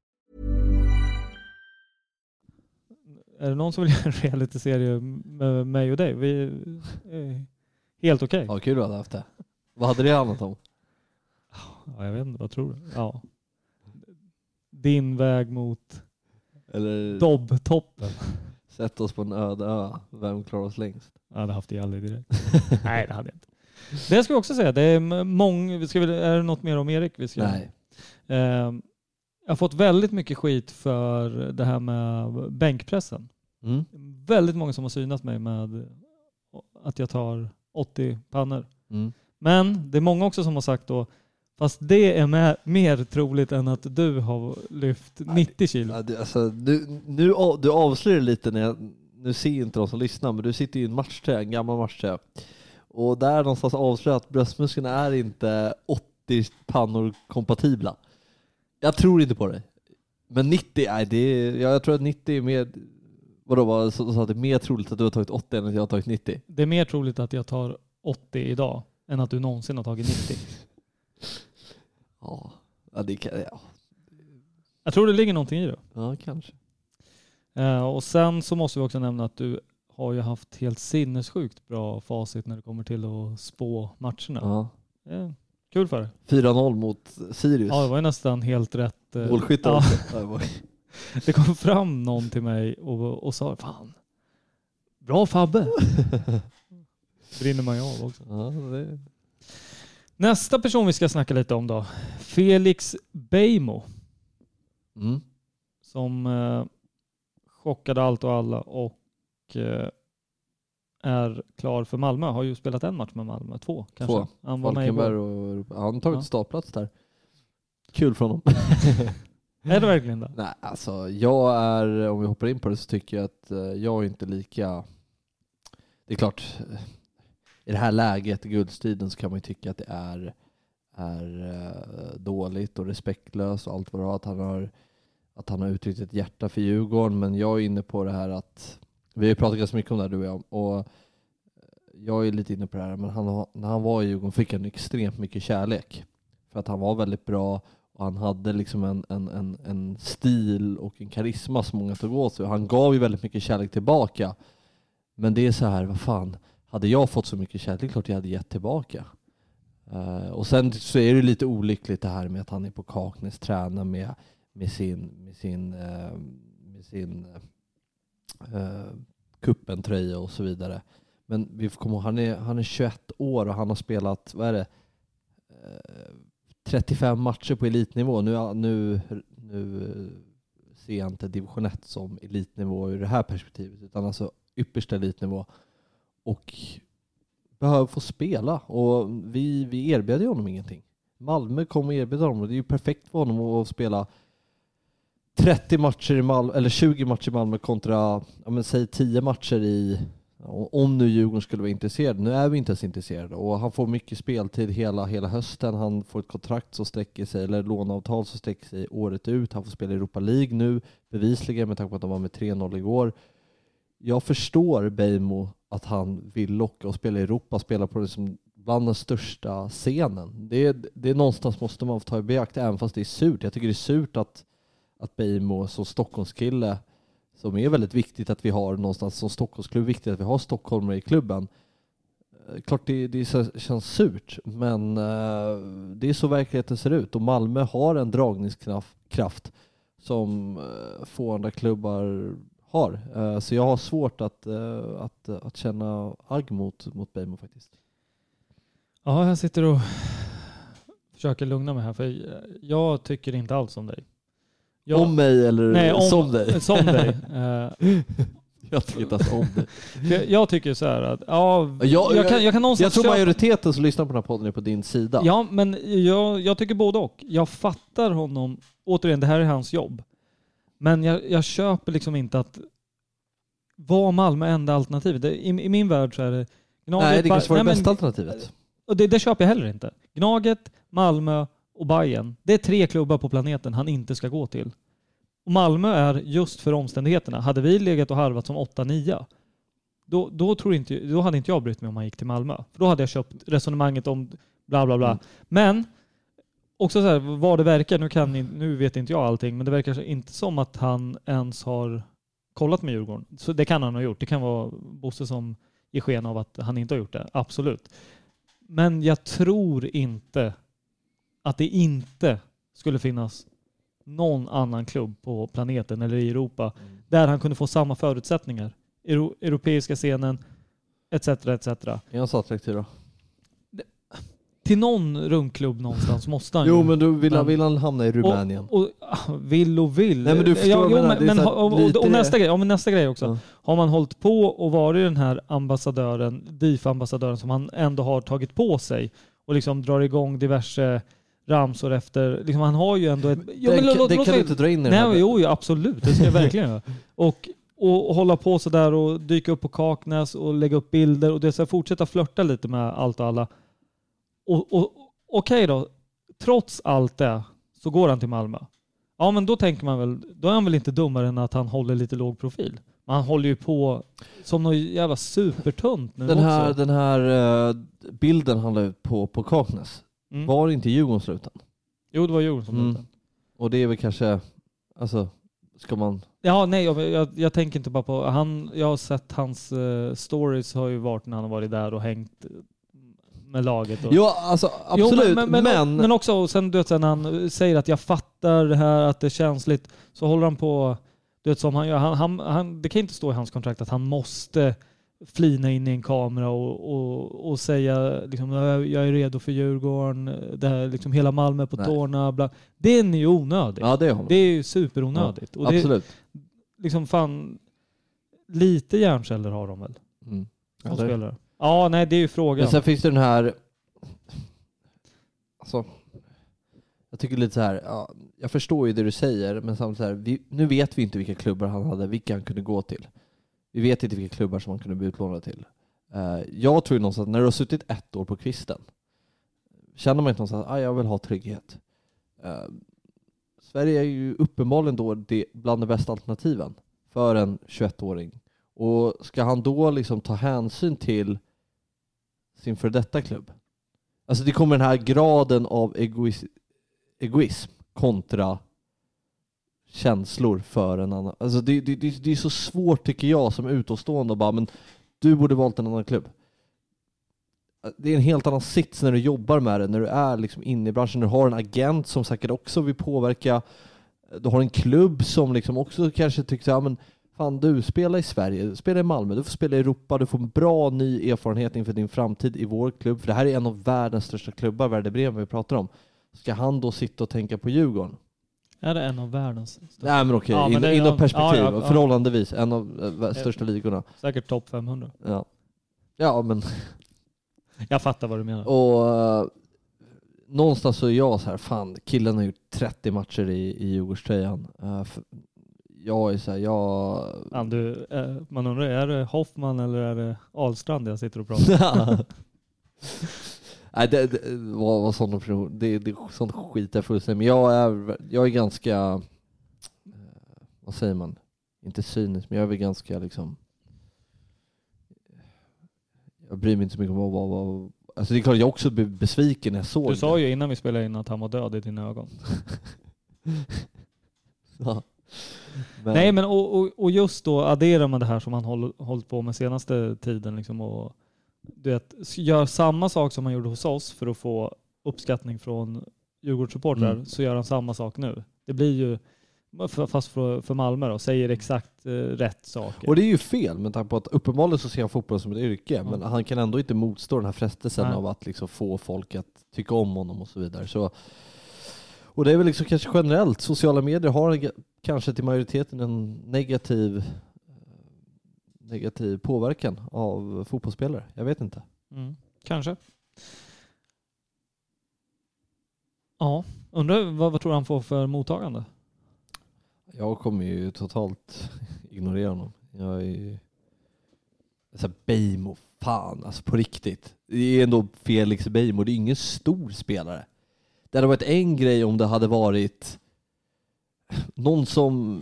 Är det någon som vill (laughs) göra en realityserie med mig och dig? Vi är helt okej. Ja, kul du hade haft det. Vad hade det handlat om? Ja, jag vet inte, vad tror du? Ja. Din väg mot Eller Dobbtoppen. sätta oss på en öde ö. Vem klarar oss längst? Jag hade haft det aldrig direkt. (laughs) Nej, det hade jag inte. Det ska jag också säga. Det är många, ska vi, är det något mer om Erik? Vi ska, Nej. Eh, jag har fått väldigt mycket skit för det här med bänkpressen. Mm. Väldigt många som har synat mig med att jag tar 80 pannor. Mm. Men det är många också som har sagt då, fast det är med, mer troligt än att du har lyft 90 kilo. Ja, alltså, du, nu, du avslöjar lite när jag, nu ser inte de som lyssnar, men du sitter i en matchtröja, en gammal matchtröja. Och där någonstans avslöjar att bröstmusklerna är inte 80 pannor kompatibla. Jag tror inte på det. Men 90, nej, det är, ja, jag tror att 90 är mer, vadå, vad så, så att det är mer troligt att du har tagit 80 än att jag har tagit 90? Det är mer troligt att jag tar 80 idag än att du någonsin har tagit 90. (laughs) Ja, ja det kan, ja, Jag tror det ligger någonting i det. ja kanske. Eh, och sen så måste vi också nämna att du har ju haft helt sinnessjukt bra facit när det kommer till att spå matcherna. Ja. Eh, kul för dig. 4-0 mot Sirius. Ja, det var ju nästan helt rätt. eh. Ja, (laughs) (laughs) det kom fram någon till mig och, och sa fan, bra Fabbe. (laughs) brinner man ju av också. Ja, det, Nästa person vi ska snacka lite om då. Felix Beijmo mm. som eh, chockade allt och alla och eh, är klar för Malmö. Har ju spelat en match med Malmö, två kanske. Två. Han var med i Falkenberg och han har tagit Ja. startplats där. Kul för honom. (laughs) Är det verkligen det? Nej, alltså jag är, om vi hoppar in på det så tycker jag att eh, jag är inte lika, det är klart, eh, i det här läget, i guldstriden, så kan man ju tycka att det är, är eh, dåligt och respektlöst och allt vad det har, att han har, att han har uttryckt ett hjärta för Djurgården, men jag är inne på det här att, vi har ju pratat ganska mycket om det här du och jag, och jag är lite inne på det här, men han, när han var i Djurgården fick han extremt mycket kärlek. För att han var väldigt bra och han hade liksom en, en, en, en stil och en karisma som många tog åt sig. Han gav ju väldigt mycket kärlek tillbaka. Men det är så här, vad fan, hade jag fått så mycket kärlek, det är klart jag hade gett tillbaka. Uh, och sen så är det lite olyckligt det här med att han är på Kaknäs, tränar med, med sin, med sin, uh, med sin uh, kuppentröja och så vidare. Men vi får komma ihåg, han är, han är 21 år och han har spelat, vad är det, uh, 35 matcher på elitnivå. Nu, nu, nu eh, ser jag inte division 1 som elitnivå ur det här perspektivet, utan alltså yppersta elitnivå. Och behöver få spela. Och vi, vi erbjöd ju honom ingenting. Malmö kom och erbjöd honom och det är ju perfekt för honom att spela 30 matcher i Malmö, eller 20 matcher i Malmö kontra, ja men säg 10 matcher i, om nu Djurgården skulle vara intresserad. Nu är vi inte ens intresserade och han får mycket speltid hela, hela hösten. Han får ett kontrakt som sträcker sig, eller låneavtal som sträcker sig året ut. Han får spela i Europa League nu, bevisligen med tanke på att de var med 3-0 igår. Jag förstår Beijmo att han vill locka och spela i Europa, spela på liksom bland den största scenen. Det är, det är någonstans måste man få ta i beakt, även fast det är surt. Jag tycker det är surt att, att Beijmo som Stockholmskille, som är väldigt viktigt att vi har någonstans som Stockholmsklubb, viktigt att vi har stockholmare i klubben. Eh, klart det, det känns surt, men eh, det är så verkligheten ser ut och Malmö har en dragningskraft som eh, få andra klubbar har. Så jag har svårt att, att, att känna agg mot, mot Beijmo faktiskt. Ja, jag sitter och försöker lugna mig här för jag tycker inte alls om dig. Jag, Om mig eller nej, om, som dig? Som dig. (laughs) Eh, Jag tycker inte ens om dig. (laughs) jag, jag tycker så här att, ja, Jag- jag, kan, jag kan någonstans Jag tror majoriteten som lyssnar på den här podden är på din sida. Ja, men jag, jag tycker både och. Jag fattar honom, återigen, det här är hans jobb. Men jag, jag köper liksom inte att var Malmö enda alternativet? I, I min värld så är det Gnaget, Nej, det kanske var det bästa alternativet. Och det, det köper jag heller inte. Gnaget, Malmö och Bayern. Det är tre klubbar på planeten han inte ska gå till. Och Malmö är just för omständigheterna. Hade vi legat och harvat som 8-9 då, då, tror inte, då hade inte jag brytt mig om han gick till Malmö. För då hade jag köpt resonemanget om bla bla bla. Mm. Men också så här, vad det verkar, nu, kan, nu vet inte jag allting, men det verkar inte som att han ens har kollat med Djurgården. Så det kan han ha gjort. Det kan vara Bosse som ger sken av att han inte har gjort det. Absolut. Men jag tror inte att det inte skulle finnas någon annan klubb på planeten eller i Europa där han kunde få samma förutsättningar. Euro, europeiska scenen etc. etc. Är han så attraktiv då? Till någon rungklubb någonstans måste han Jo ju. men då vill han, Men- vill han hamna i Rumänien. Och, och, vill och vill. Nej, men du förstår jag jo, men, men, och, och, och, nästa grej, ja, men nästa grej också. Ja. Har man hållit på och varit den här ambassadören, DIF-ambassadören som han ändå har tagit på sig och liksom drar igång diverse ramsor efter, liksom han har ju ändå ett... Jo, det men låt- det låt kan mig- du inte dra in i den här Nej, jo, jo, absolut. Det ska jag (laughs) verkligen göra. Och, och, hålla på sådär och dyka upp på Kaknäs och lägga upp bilder och det ska fortsätta flörta lite med allt och alla. Och, och, Okej då, trots allt det så går han till Malmö. Ja, men då tänker man väl, då är han väl inte dummare än att han håller lite låg profil. Men han håller ju på som något jävla supertunt nu Den här, också. den här eh, bilden han la ut på, på Kaknäs, Mm. var inte Djurgården sluten? Jo, det var Djurgården som Mm. Och det är väl kanske, alltså, ska man... Ja, nej, jag, jag, jag tänker inte bara på... Han, jag har sett hans eh, stories har ju varit när han har varit där och hängt eh, med laget. Och, Jo, alltså Jo, absolut, men... men, men, men också sen, du vet, sen han säger att jag fattar det här, att det är känsligt, så håller han på, du vet som han gör. Han, han, han, det kan inte stå i hans kontrakt att han måste flina in i en kamera och, och, och säga liksom, jag är redo för Djurgården, det här, liksom, hela Malmö på Nej. tårna. Bla. Den är ju onödig. ja, det är. Det är ju superonödigt. och det, absolut. liksom fan, lite hjärnceller har de väl? Mm. Som spelare. Ja, nej det är ju frågan. Men sen finns det den här... Alltså, jag tycker lite så här, ja, jag förstår ju det du säger, men samtidigt så här, vi, nu vet vi inte vilka klubbar han hade, vilka han kunde gå till. Vi vet inte vilka klubbar som han kunde bli utlånad till. Eh, jag tror ju någonstans att när du har suttit ett år på kvisten, känner man inte någonstans att ah, jag vill ha trygghet. Eh, Sverige är ju uppenbarligen då det, bland de bästa alternativen för en 21-åring. Och ska han då liksom ta hänsyn till sin för detta klubb. Alltså det kommer den här graden av egoism, egoism kontra känslor för en annan. Alltså det, det, det, det är så svårt tycker jag som utomstående att bara, men du borde valt en annan klubb. Det är en helt annan sits när du jobbar med det, när du är liksom inne i branschen, när du har en agent som säkert också vill påverka, du har en klubb som liksom också kanske tycker så men fan du, spela i Sverige, spela i Malmö, du får spela i Europa, du får en bra ny erfarenhet inför din framtid i vår klubb, för det här är en av världens största klubbar, Werder Bremen vi pratar om. Ska han då sitta och tänka på Djurgården? Är det en av världens största? Nej men okej, Ja, men in, det är- inom perspektiv, ja, ja, ja. förhållandevis, en av äh, största ligorna. Säkert topp 500. Ja. ja men, Jag fattar vad du menar. och eh, någonstans så är jag så här, fan killen har gjort 30 matcher i, i Djurgårdströjan. För, jag är så här, jag... Fan, du, eh, man undrar, är det Hoffman eller är det Ahlstrand jag sitter och pratar (laughs) om? (laughs) (laughs) Nej, det, det var, var sån person. Det, det, sånt skit är fullständigt. Men jag är, jag är ganska, eh, vad säger man? Inte cynisk, men jag är väl ganska liksom, jag bryr mig inte så mycket om vad, vad Alltså det är klart jag också blev besviken när jag såg Du sa det. ju innan vi spelade in att han var död i dina ögon. (laughs) Ja. Men, Nej men och, och, och just då adderar man det här som han håll, hållit på med senaste tiden liksom och du vet, gör samma sak som han gjorde hos oss för att få uppskattning från Djurgårdssupportrar Mm. så gör han samma sak nu. Det blir ju, fast för, för Malmö då, säger exakt eh, rätt saker. Och det är ju fel med tanke på att uppenbarligen så ser han fotboll som ett yrke, men Mm. han kan ändå inte motstå den här frestelsen Nej. av att liksom få folk att tycka om honom och så vidare. Så, och det är väl liksom kanske generellt, sociala medier har kanske till majoriteten en negativ, negativ påverkan av fotbollsspelare. Jag vet inte. Mm, kanske. Ja, undrar vad, vad tror han får för mottagande? Jag kommer ju totalt (laughs) ignorera honom. Jag är ju... Alltså Beijmo, fan alltså på riktigt. Det är ändå Felix Beijmo, det är ingen stor spelare. Det hade varit en grej om det hade varit någon som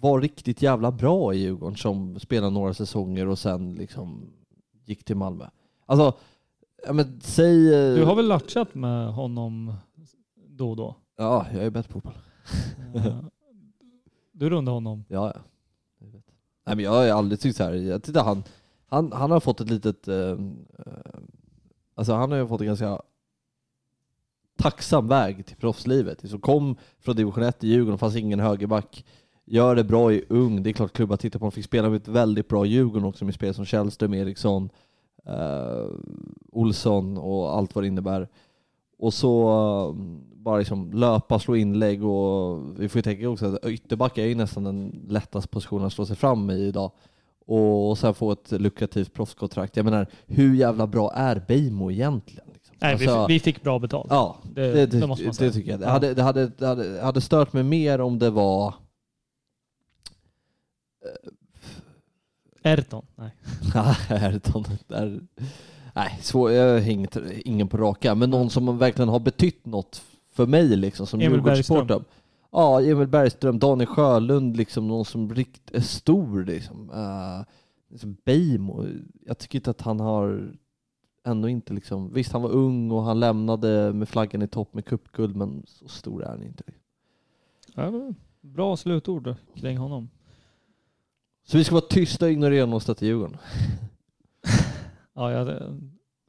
var riktigt jävla bra i Djurgården som spelade några säsonger och sen liksom gick till Malmö. Alltså, ja men säg... Du har väl latchat med honom då och då? Ja, jag är bättre på fotboll. Eh, Du rundar honom. Ja, ja. Jag vet. Nej men jag har aldrig tyckt så här. Jag tyckte han, han, han har fått ett litet, eh, eh, alltså han har ju fått en ganska tacksam väg till proffslivet. Så kom från division 1 i Djurgården, fanns ingen högerback. Gör det bra i ung, det är klart klubbar tittar på honom. Fick spela med ett väldigt bra Djurgården också med spel som Källström, Eriksson, eh, Olsson och allt vad det innebär. Och så eh, bara liksom löpa, slå inlägg och vi får ju tänka också att ytterback är ju nästan den lättaste positionen att slå sig fram i idag. Och sen få ett lukrativt proffskontrakt. Jag menar, hur jävla bra är Beijmo egentligen? Nej, Alltså, vi, vi fick bra betalt. Ja, Det- det, det det, måste man det, säga. tycker jag. Det hade, det, hade, det hade, hade stört mig mer om det var... Ayrton? Nej. (laughs) Ayrton, där, nej, svår, jag har inget, ingen på raka, men någon som verkligen har betytt något för mig liksom, som Emil Djurgårdssupporter. Ja, Emil Bergström, Daniel Sjölund, liksom någon som rikt, är stor liksom. Uh, liksom Beijmo, jag tycker inte att han har ändå inte liksom, visst han var ung och han lämnade med flaggan i topp med cupguld, men så stor är han inte. Ja, bra slutord kring honom. Så vi ska vara tysta och ignorera honom och stötta Djurgården. (laughs) Ja, ja det,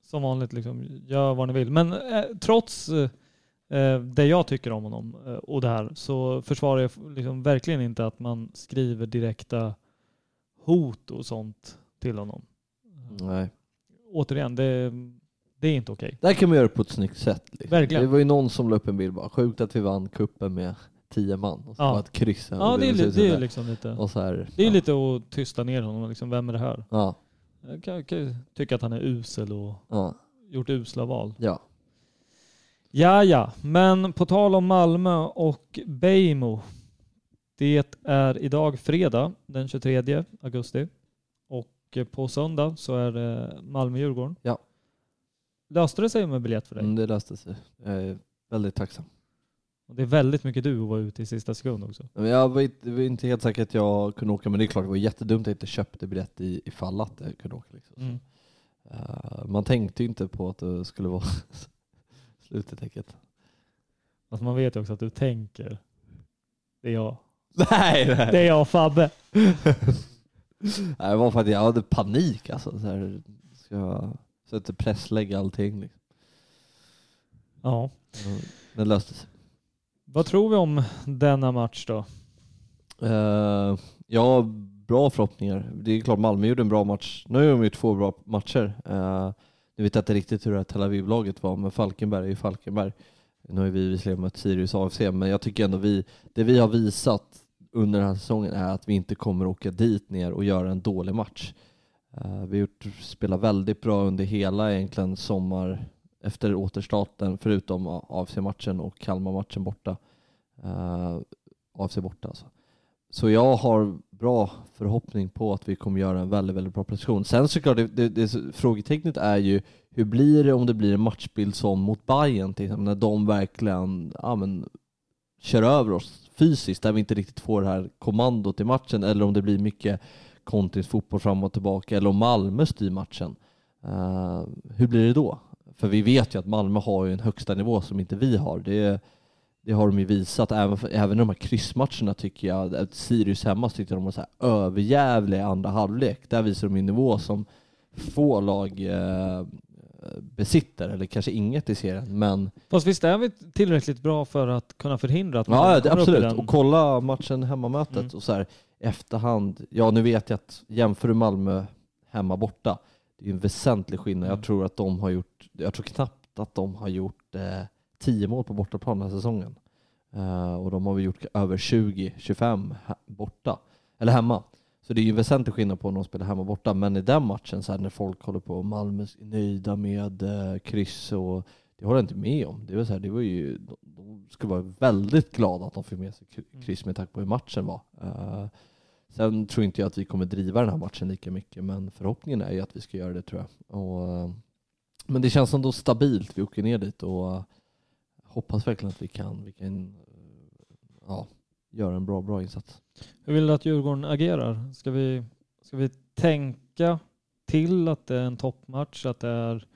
som vanligt liksom, gör vad ni vill. Men eh, trots eh, det jag tycker om honom eh, och det här så försvarar jag liksom verkligen inte att man skriver direkta hot och sånt till honom. Nej. Återigen, det, det är inte okej. Det här kan man göra på ett snyggt sätt. Liksom. Verkligen. Det var ju någon som la upp en bild bara, sjukt att vi vann kuppen med tio man. Och så Ja. bara ett kryss. här. Ja, det är, li- det är liksom lite, Och så här, det är ja. lite att tysta ner honom. Liksom, vem är det här? Ja, Jag kan, kan tycka att han är usel och ja, gjort usla val. ja. Ja, ja, men på tal om Malmö och Beijmo. Det är idag fredag den 23 augusti och på söndag så är det Malmö-Djurgården. Ja. Löste det sig med biljett för dig? Mm, det löste sig. Jag är väldigt tacksam. Och det är väldigt mycket du vara ute i sista sekund också. Jag var inte, var inte helt säker att jag kunde åka, men det är klart det var jättedumt att jag inte köpte biljett i, ifall att jag kunde åka. Liksom. Mm. Eh, man tänkte ju inte på att det skulle vara (laughs) slutet. tänket. Alltså man vet ju också att du tänker. Det är jag. (laughs) Nej, nej. Det är jag och Fabbe. (laughs) (laughs) Nej, det var för att jag hade panik alltså. Så här, ska jag så att presslägga allting. Liksom. Ja. Det löste sig. Vad tror vi om denna match då? Uh, ja, bra förhoppningar. Det är klart Malmö gjorde en bra match. Nu har de gjort två bra matcher. Uh, nu vet jag inte riktigt hur det här Tel Aviv-laget var, men Falkenberg är ju Falkenberg. Nu har vi visserligen mött Sirius AFC, men jag tycker ändå vi, det vi har visat under den här säsongen är att vi inte kommer åka dit ner och göra en dålig match. Eh, vi har gjort, spelat väldigt bra under hela egentligen sommar efter återstarten, förutom AFC-matchen och Kalmar-matchen borta. Eh, uh, AFC borta alltså. Så jag har bra förhoppning på att vi kommer göra en väldigt, väldigt bra prestation. Sen såklart, det, det, det, frågetecknet är ju hur blir det om det blir en matchbild som mot Bayern till exempel, när de verkligen ja, men, kör över oss fysiskt, där vi inte riktigt får det här kommandot i matchen, eller om det blir mycket kontringsfotboll fram och tillbaka, eller om Malmö styr matchen. Uh, hur blir det då? För vi vet ju att Malmö har ju en högsta nivå som inte vi har. Det, det har de ju visat, även, för, även i de här kryssmatcherna tycker jag. Sirius hemma tyckte de var så här överjävliga i andra halvlek. Där visar de en nivå som få lag eh, besitter, eller kanske inget i serien. Men Fast visst är vi tillräckligt bra för att kunna förhindra att man ja, det, kommer upp i absolut. den? Och kolla matchen hemmamötet Mm. och så här efterhand. Ja, nu vet jag att jämför du Malmö hemma borta, det är en väsentlig skillnad. Mm. Jag tror att de har gjort, jag tror knappt att de har gjort eh, 10 mål på bortaplan den här säsongen. Eh, och de har väl gjort över 20-25 borta, eller hemma. Så det är ju en väsentlig skillnad på när de spelar hemma och borta. Men i den matchen, så här, när folk håller på, Malmö är nöjda med eh, kryss och det håller jag inte med om. Det var, så här, det var ju, de, de skulle vara väldigt glada att de fick med sig Mm. kryss med tanke på hur matchen var. Eh, sen tror inte jag att vi kommer driva den här matchen lika mycket, men förhoppningen är ju att vi ska göra det tror jag. Och, eh, men det känns ändå stabilt, vi åker ner dit och hoppas verkligen att vi kan, vi kan eh, ja, göra en bra, bra insats. Hur vill du att Djurgården agerar? Ska vi, ska vi tänka till att det är en toppmatch, att det är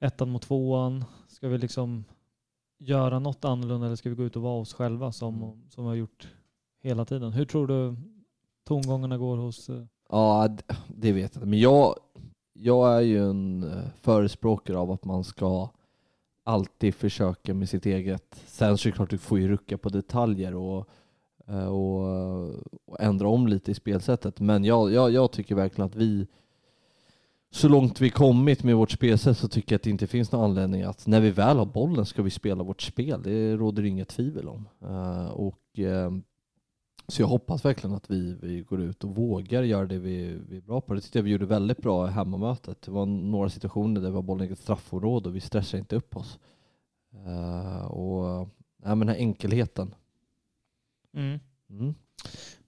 ettan mot tvåan? Ska vi liksom göra något annorlunda eller ska vi gå ut och vara oss själva som, som vi har gjort hela tiden? Hur tror du tongångarna går hos... eh, Ja, det vet jag inte. Men jag, jag är ju en eh, förespråkare av att man ska alltid försöka med sitt eget. Sen såklart du får ju rucka på detaljer och, Eh, och, och ändra om lite i spelsättet. Men jag, jag, jag tycker verkligen att vi, så långt vi kommit med vårt spelsätt så tycker jag att det inte finns någon anledning att när vi väl har bollen ska vi spela vårt spel. Det råder det inget tvivel om. Eh, och eh, så jag hoppas verkligen att vi, vi går ut och vågar göra det vi, vi är bra på. Det tyckte jag vi gjorde väldigt bra i hemmamötet. Det var några situationer där vi var bollen i ett straffområde och vi stressade inte upp oss. Och ja, men den här enkelheten. Mm. Mm.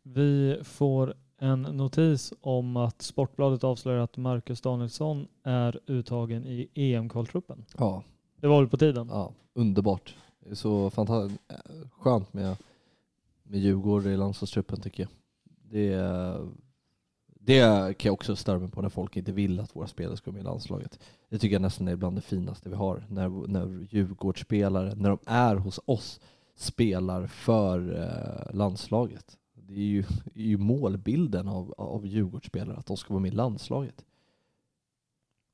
Vi får en notis om att Sportbladet avslöjar att Marcus Danielsson är uttagen i EM-kvaltruppen. Ja, Det var väl på tiden? ja, underbart. Det är så fantastiskt skönt med, med Djurgården i landslagstruppen tycker jag. Det, det kan jag också störa mig på när folk inte vill att våra spelare ska vara med i landslaget. Det tycker jag nästan är bland det finaste vi har. När, när Djurgårdsspelare, när de är hos oss, spelar för eh, landslaget. Det är ju, är ju målbilden av, av Djurgårdsspelare, att de ska vara med i landslaget.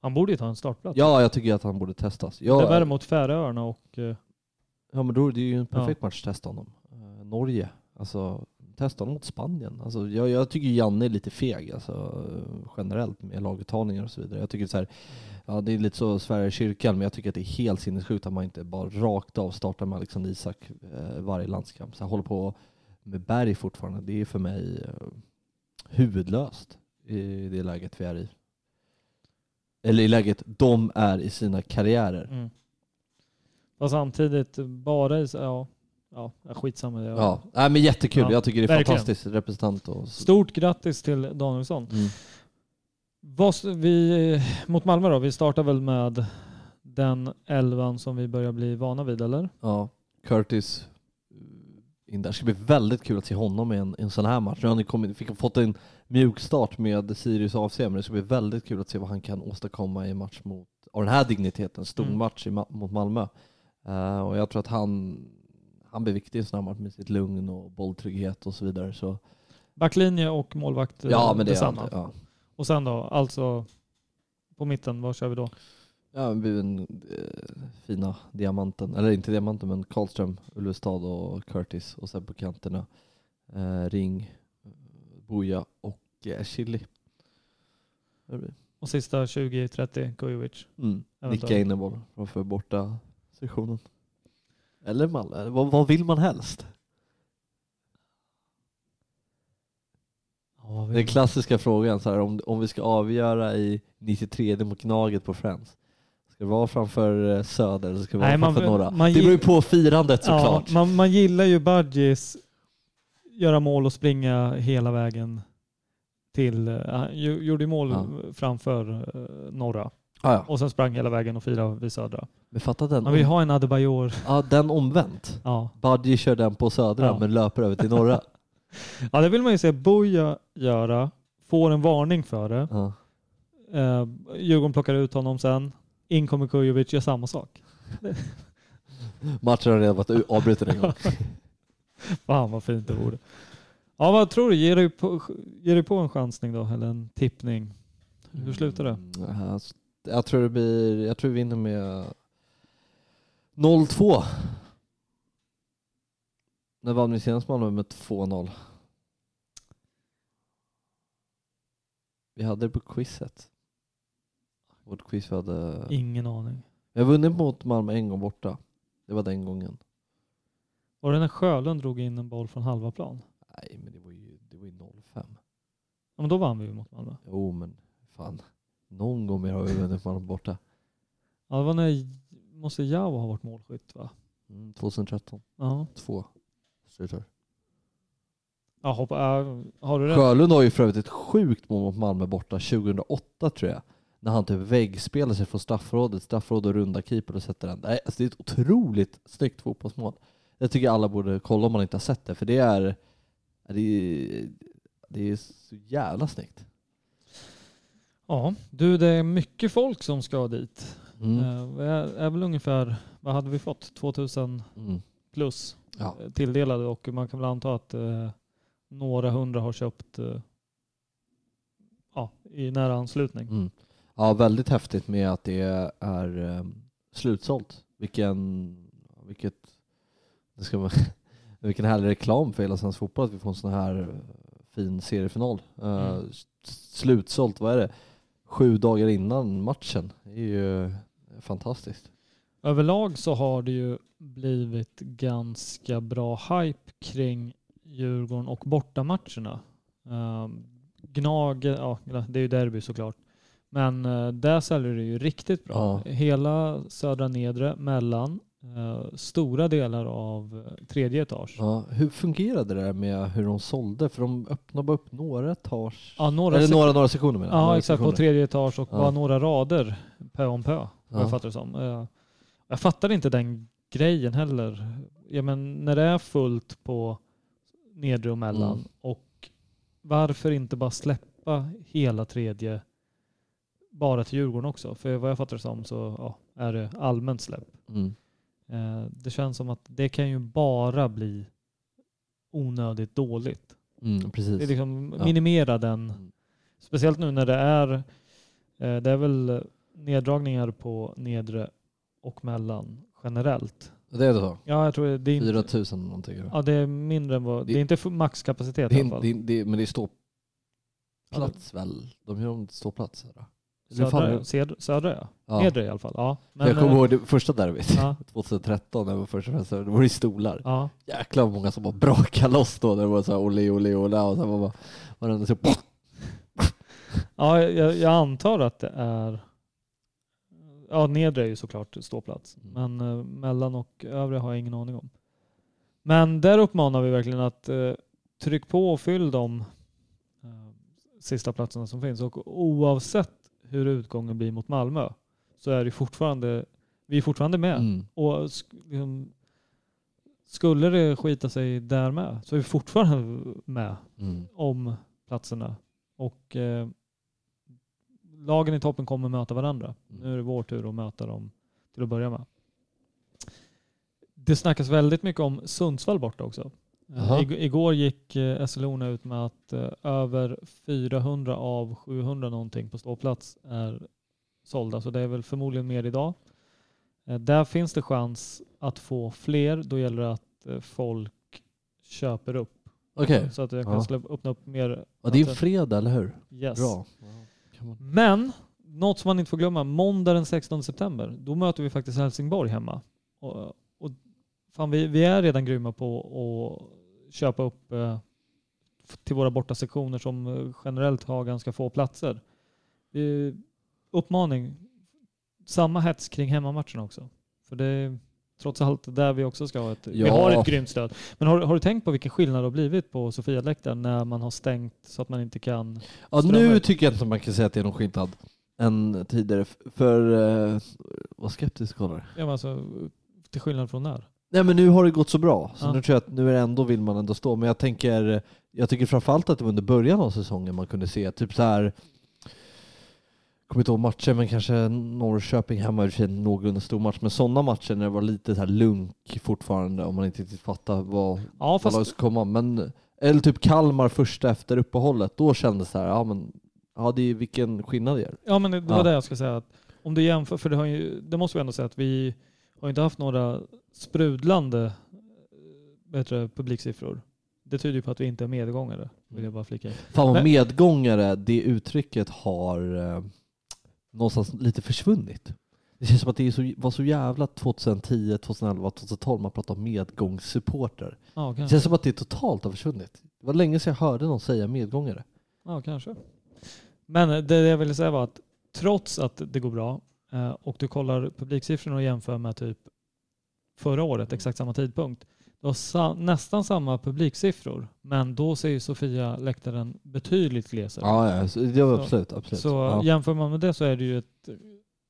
Han borde ju ta en startplats. Ja, jag tycker att han borde testas. Jag, Det är värre mot Färöarna och... eh, Ja men då är det ju en perfekt match att testa honom. Eh, Norge, alltså testa honom mot Spanien. Alltså, jag, jag tycker Janne är lite feg alltså, generellt med laguttagningar och så vidare. Jag tycker så här, ja det är lite så Sverige i kyrkan, men jag tycker att det är helt sinnessjukt att man inte bara rakt av startar med Alexander Isak eh, varje landskamp. Så jag håller på med Berg fortfarande. Det är för mig eh, huvudlöst i det läget vi är i. Eller i läget de är i sina karriärer. Mm. Fast samtidigt, bara i... Ja, ja skitsamma. Jag, Ja, Nej, men jättekul. Ja, jag tycker det är verkligen. fantastiskt representant. Och. Stort grattis till Danielsson. Mm. Vi, mot Malmö då, vi startar väl med den elvan som vi börjar bli vana vid, eller? Ja, Curtis in där. Det ska bli väldigt kul att se honom i en, en sån här match. Nu har han kommit, fick fått en mjuk start med Sirius AFC, men det ska bli väldigt kul att se vad han kan åstadkomma i en match mot, av den här digniteten, stor Mm. match i, mot Malmö. Eh, och jag tror att han, han blir viktig i en sån här match med sitt lugn och bolltrygghet och så vidare. Så, Backlinje och målvakt ja, men det är detsamma. Ja. Och sen då, alltså på mitten, vad kör vi då? Ja, det blir den eh, fina diamanten, eller inte diamanten men Karlström, Ulvestad och Curtis och sen på kanterna eh, Ring, Boja och eh, Chili. Och sista 20-30, Kujovic. Mm. Nicka in en boll framför borta sektionen. Eller Malmö, vad, vad vill man helst? Ja, Den klassiska frågan, så här, om, om vi ska avgöra i 93 mot Gnaget på Friends. Ska det vara framför eh, Söder eller ska det vara Nej, man- framför norra? man det beror ju på firandet såklart. Ja, man, man gillar ju Budgies göra mål och springa hela vägen till... eh, Han gjorde ju mål Ja. framför eh, norra Ah, ja. och sen sprang hela vägen och firade vid södra. Men fatta den, Man vill ha en Adebayor. ja, den omvänt. Ja. Budgie kör den på södra Ja. men löper över till norra. (laughs) ja, det vill man ju se Boja göra. Får en varning för det. ja. Eh, Djurgården plockar ut honom sen. In kommer Kujovic, gör samma sak. (laughs) Matchen har redan varit avbruten en gång. (laughs) Fan vad fint det vore. Ja, vad tror du? Ger du på, ger du på en chansning då? Eller en tippning? Hur slutar det? Mm, Jag tror det blir, jag tror vi vinner med 0-2. När vann vi senast Malmö med 2-0? Vi hade det på quizet. Vårt quiz vi hade... Ingen aning. Vi har vunnit mot Malmö en gång borta. Det var den gången. Var det när Sjölund drog in en boll från halva plan? Nej, men det var ju, det var ju 0-5. Ja, men då vann vi ju mot Malmö. Jo, men fan. Någon gång mer har vi vunnit Malmö borta. Ja, det var när måste Jao ha varit målskytt va? Mm, 2013, Ja. två slutar. Ja, hoppa, äh, har du det? Sjölund har ju för övrigt ett sjukt mål mot Malmö borta 2008 tror jag. När han typ väggspelar sig från straffområdet, straffområdet och runda keeper och sätter den. Nej, alltså det är ett otroligt snyggt fotbollsmål. Jag tycker alla borde kolla om man inte har sett det, för det är, det är, det är så jävla snyggt. Ja, du det är mycket folk som ska dit. Mm. Eh, Det är, är väl ungefär, vad hade vi fått? 2000 Mm. plus Ja. eh, tilldelade och man kan väl anta att eh, några hundra har köpt eh, ja, i nära anslutning. Mm. Ja, väldigt häftigt med att det är um, slutsålt. Vilken, vilket, det ska man, (laughs) vilken härlig reklam för hela svensk fotboll att vi får en sån här eh, fin seriefinal. Mm. Slutsålt, vad är det? Sju dagar innan matchen. Det är ju fantastiskt. Överlag så har det ju blivit ganska bra hype kring Djurgården och bortamatcherna. Um, Gnag, ja det är ju derby såklart. Men uh, där säljer det ju riktigt bra. Hela södra nedre, mellan, eh, stora delar av eh, tredje etage. Ja, hur fungerade det där med hur de sålde? För de öppnade bara upp några etage. Ja, några Eller några, några sektioner menar jag. Ja Några exakt, på sektioner. tredje etage och Ja. bara några rader pö om pö. Ja. jag fattar det som. Eh, Jag fattar inte den grejen heller. Ja, men när det är fullt på nedre och mellan Mm. och varför inte bara släppa hela tredje bara till Djurgården också? För vad jag fattar det som så ja, är det allmänt släpp. Mm. Eh, Det känns som att det kan ju bara bli onödigt dåligt. Mm, precis. Det är liksom Ja. minimera den. Mm. Speciellt nu när det är, eh, det är väl neddragningar på nedre och mellan generellt. Det är det så? Ja, jag tror det är inte, 4000 någonting. ja, det är mindre än vad, det, Det- är inte maxkapacitet Det i alla fall. det, är- det, är- men det är ståplats väl? De gör om ståplats. Eller? Södra, södra, södra ja. Ja. Nedre i alla fall. Ja. För jag kommer eh, ihåg det första derbyt, Ja, (laughs) 2013, när det var första festen, det var det stolar. ja. Jäklar vad många som bara brakade loss då, när det var såhär ole ole ole och sen var bara varenda så ja jag, jag antar att det är Ja, nedre är ju såklart ståplats. Mm. Men eh, mellan och övre har jag ingen aning om. Men där uppmanar vi verkligen att eh, tryck på och fyll de eh, sista platserna som finns. Och oavsett hur utgången blir mot Malmö så är det fortfarande, vi är fortfarande med. mm. Och liksom, skulle det skita sig där med så är vi fortfarande med Mm. om platserna. Och eh, lagen i toppen kommer möta varandra. Mm. Nu är det vår tur att möta dem till att börja med. Det snackas väldigt mycket om Sundsvall borta också. Ig- igår gick eh, Esselona ut med att eh, över 400 av 700 någonting på ståplats är sålda. Så det är väl förmodligen mer idag. Eh, där finns det chans att få fler. Då gäller det att folk köper upp. Okej, Så att jag kan Ja. öppna upp mer. ja, det är en fredag eller hur? Yes. Bra. Men något som man inte får glömma, måndag den 16 september, då möter vi faktiskt Helsingborg hemma. Och, och fan, vi, vi är redan grymma på att köpa upp eh, till våra bortasektioner som eh, generellt har ganska få platser. Uppmaning, samma hets kring hemmamatcherna också. För det är trots allt där vi också ska ha ett, vi Ja. har ett grymt stöd. Men har, har du tänkt på vilken skillnad det har blivit på Sofialäktaren när man har stängt så att man inte kan Ja, nu tycker jag inte man kan säga att det är någon skillnad än tidigare. För, eh, var skeptisk kollar. Ja, men alltså, till skillnad från när? Nej men nu har det gått så bra, så Ja. nu tror jag att nu är ändå vill man ändå stå. Men jag tänker, jag tycker framförallt att det var under början av säsongen man kunde se typ så här. kommer inte ihåg matcher, men kanske Norrköping hemma i och för sig en någorlunda stor match. Men sådana matcher när det var lite så här lunk fortfarande, om man inte riktigt fattar vad, Ja, vad fast laget ska komma. Men, eller typ Kalmar första efter uppehållet, då kändes det här, ja men, ja det är vilken skillnad det gör. Ja, men det var Ja. det jag ska säga. Att om du jämför, för det, har ju, det måste vi ändå säga att vi har inte haft några sprudlande eh, heter det, publiksiffror. Det tyder ju på att vi inte är medgångare, vill jag bara flika in. Fan vad Men- medgångare, det uttrycket har eh, någonstans lite försvunnit. Det känns som att det så, var så jävla 2010, 2011, 2012 man pratade om medgångssupporter. Ja, Det känns som att det totalt har försvunnit. Det var länge sedan jag hörde någon säga medgångare. Ja, kanske. Men det jag ville säga var att trots att det går bra, eh, och du kollar publiksiffrorna och jämför med typ förra året, exakt samma tidpunkt. Du har sa nästan samma publiksiffror, men då ser ju Sofia läktaren betydligt glesare. Ja, ja så, var absolut. absolut. Så ja. jämför man med det så är det ju ett,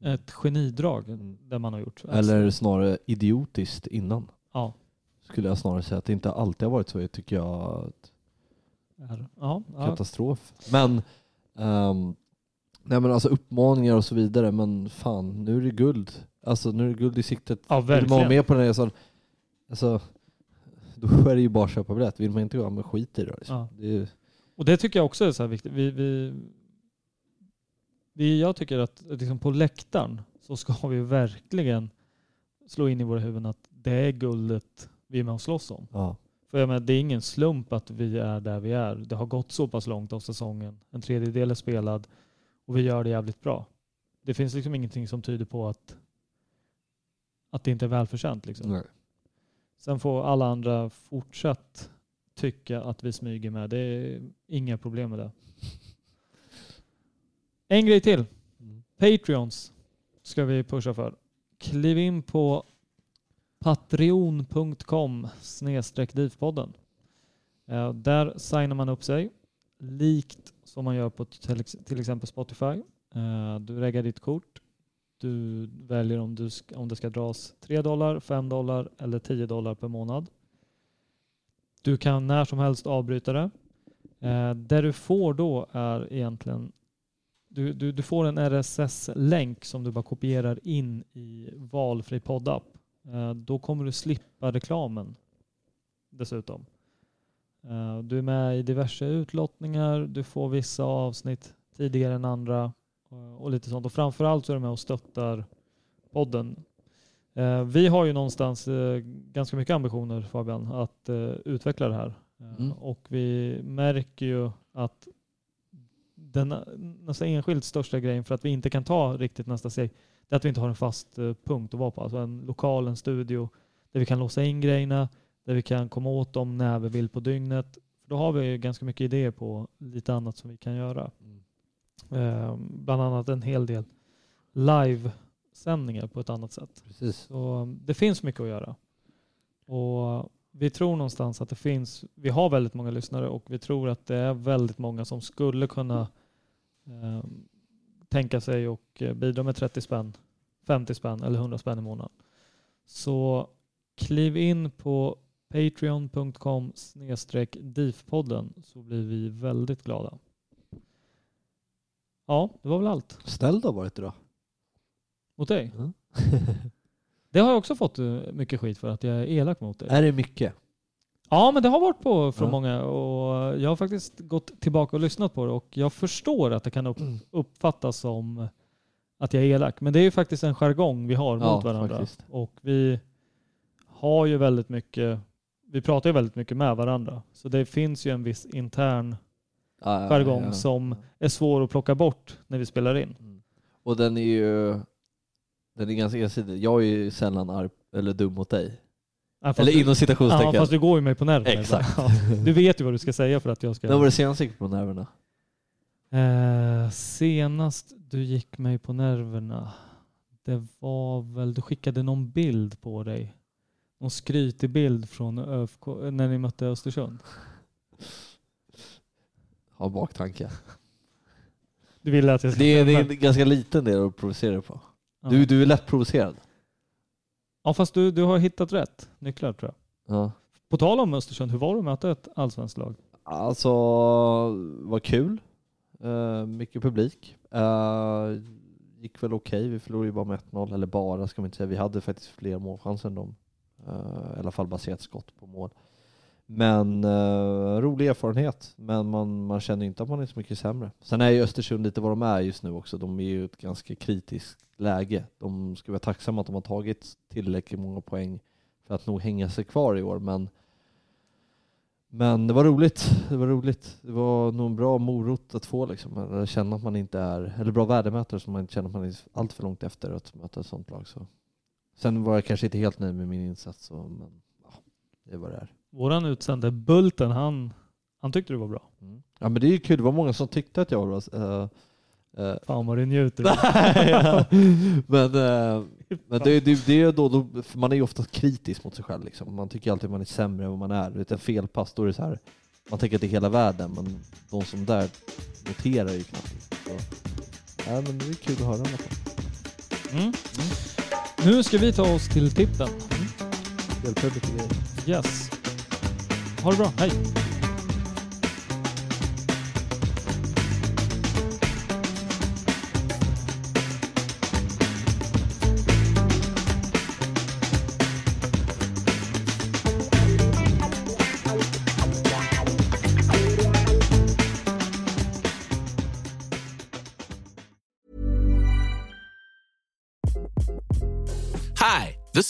ett genidrag Mm. det man har gjort. Eller snarare idiotiskt innan. ja, Skulle jag snarare säga att det inte alltid har varit så, tycker jag. Att ja, ja, katastrof. Men, ehm, nej men alltså uppmaningar och så vidare, men fan, nu är det guld. Alltså nu är det guld i siktet. ja Vill man vara med på den här resan, alltså, då är det ju bara att köpa biljett. Vill man inte gå, men skit i det. Liksom. Ja. Det ju- Och det tycker jag också är så här viktigt. Vi, vi, vi, jag tycker att liksom på läktaren så ska vi verkligen slå in i våra huvuden att det är guldet vi är med och slåss om. ja. För jag menar, det är ingen slump att vi är där vi är. Det har gått så pass långt av säsongen. En tredjedel är spelad och vi gör det jävligt bra. Det finns liksom ingenting som tyder på att, att det inte är välförtjänt. Liksom. Nej. Sen får alla andra fortsatt tycka att vi smyger med. Det är inga problem med det. En grej till. Mm. Patreons ska vi pusha för. Kliv in på patreon.com snedstreck. Eh, Där signar man upp sig likt som man gör på till ex- till exempel Spotify. Eh, du reggar ditt kort. Du väljer om, du ska, om det ska dras 3 dollar, 5 dollar eller 10 dollar per månad. Du kan när som helst avbryta det. Eh, det du får då är egentligen du, du, du får en RSS-länk som du bara kopierar in i valfri poddapp. Eh, då kommer du slippa reklamen dessutom. Eh, du är med i diverse utlottningar, du får vissa avsnitt tidigare än andra eh, och lite sånt. Och framförallt så är du med och stöttar podden. Eh, vi har ju någonstans ganska mycket ambitioner Fabian att utveckla det här. Mm. Och vi märker ju att den nästan enskilt största grejen för att vi inte kan ta riktigt nästa steg det är att vi inte har en fast punkt att vara på. Alltså en lokal, en studio där vi kan låsa in grejerna, där vi kan komma åt dem när vi vill på dygnet. För då har vi ju ganska mycket idéer på lite annat som vi kan göra. Mm. Eh, bland annat en hel del livesändningar på ett annat sätt. Precis. Så det finns mycket att göra. Och vi tror någonstans att det finns, vi har väldigt många lyssnare och vi tror att det är väldigt många som skulle kunna eh, tänka sig och eh, bidra med 30 spänn, 50 spänn eller 100 spänn i månaden. Så kliv in på patreon.com DIF-podden så blir vi väldigt glada. Ja, det var väl allt Snäll du har varit idag. mot dig. Mm. (laughs) Det har jag också fått eh, mycket skit för att jag är elak mot dig. är det mycket? Ja, men det har varit på från Ja. många och jag har faktiskt gått tillbaka och lyssnat på det och jag förstår att det kan upp, uppfattas som att jag är elak. Men det är ju faktiskt en jargong vi har Ja, mot varandra. faktiskt. Och vi har ju väldigt mycket, vi pratar ju väldigt mycket med varandra. Så det finns ju en viss intern Ja, ja, jargong ja. som är svår att plocka bort när vi spelar in. Mm. Och den är ju den är ganska ensidig. Jag är ju sällan arg eller dum mot dig. Ja, Eller du- inom Ja, citationstecken. fast du går ju mig på nerverna. Exakt. Ja, du vet ju vad du ska säga för att jag ska... När var det senast jag gick på nerverna? Eh, senast du gick mig på nerverna, det var väl, du skickade någon bild på dig. Någon skrytig bild från ÖFK, när ni mötte Östersund. Har baktanke. Du ville att jag ska Det är, det är en ganska liten del att provocera på. ja. Du, du är lätt provocerad. ja, fast du, du har hittat rätt nycklar tror jag. Ja. På tal om Östersund, hur var det att möta ett allsvenskt lag? Alltså, vad kul. Eh, mycket publik. Eh, gick väl okej. Vi förlorade ju bara med 1-0. Eller bara ska man inte säga. Vi hade faktiskt fler målchanser än dem. Eh, I alla fall baserat skott på mål. Men eh, rolig erfarenhet. Men man, man känner inte att man är så mycket sämre. Sen är ju Östersund lite vad de är just nu också. De är ju i ett ganska kritiskt läge. De ska vara tacksamma att de har tagit tillräckligt många poäng för att nog hänga sig kvar i år. Men men det var roligt. Det var roligt. Det var nog en bra morot att få liksom. Eller känna att man inte är, eller bra värdemätare som man inte känner att man är allt för långt efter att möta ett sånt lag. Så. Sen var jag kanske inte helt nöjd med min insats, så, men ja, det vad det är. Våran utsände Bulten, han, han tyckte du var bra. Mm. Ja men det är ju kul, det var många som tyckte att jag var bra. Eh, Eh, Fan vad du njuter. (laughs) men eh, men det, det, det är då, då, man är ju ofta kritisk mot sig själv. Liksom. Man tycker alltid att man är sämre än vad man är. Vet, en felpass, då är det så här, man tänker att det är hela världen, men de som där noterar ju knappt. Så, ja, men det är kul att höra i alla fall. Mm. Nu ska vi ta oss till tippen. Hjälper lite grejer. Yes. Ha det bra. Hej.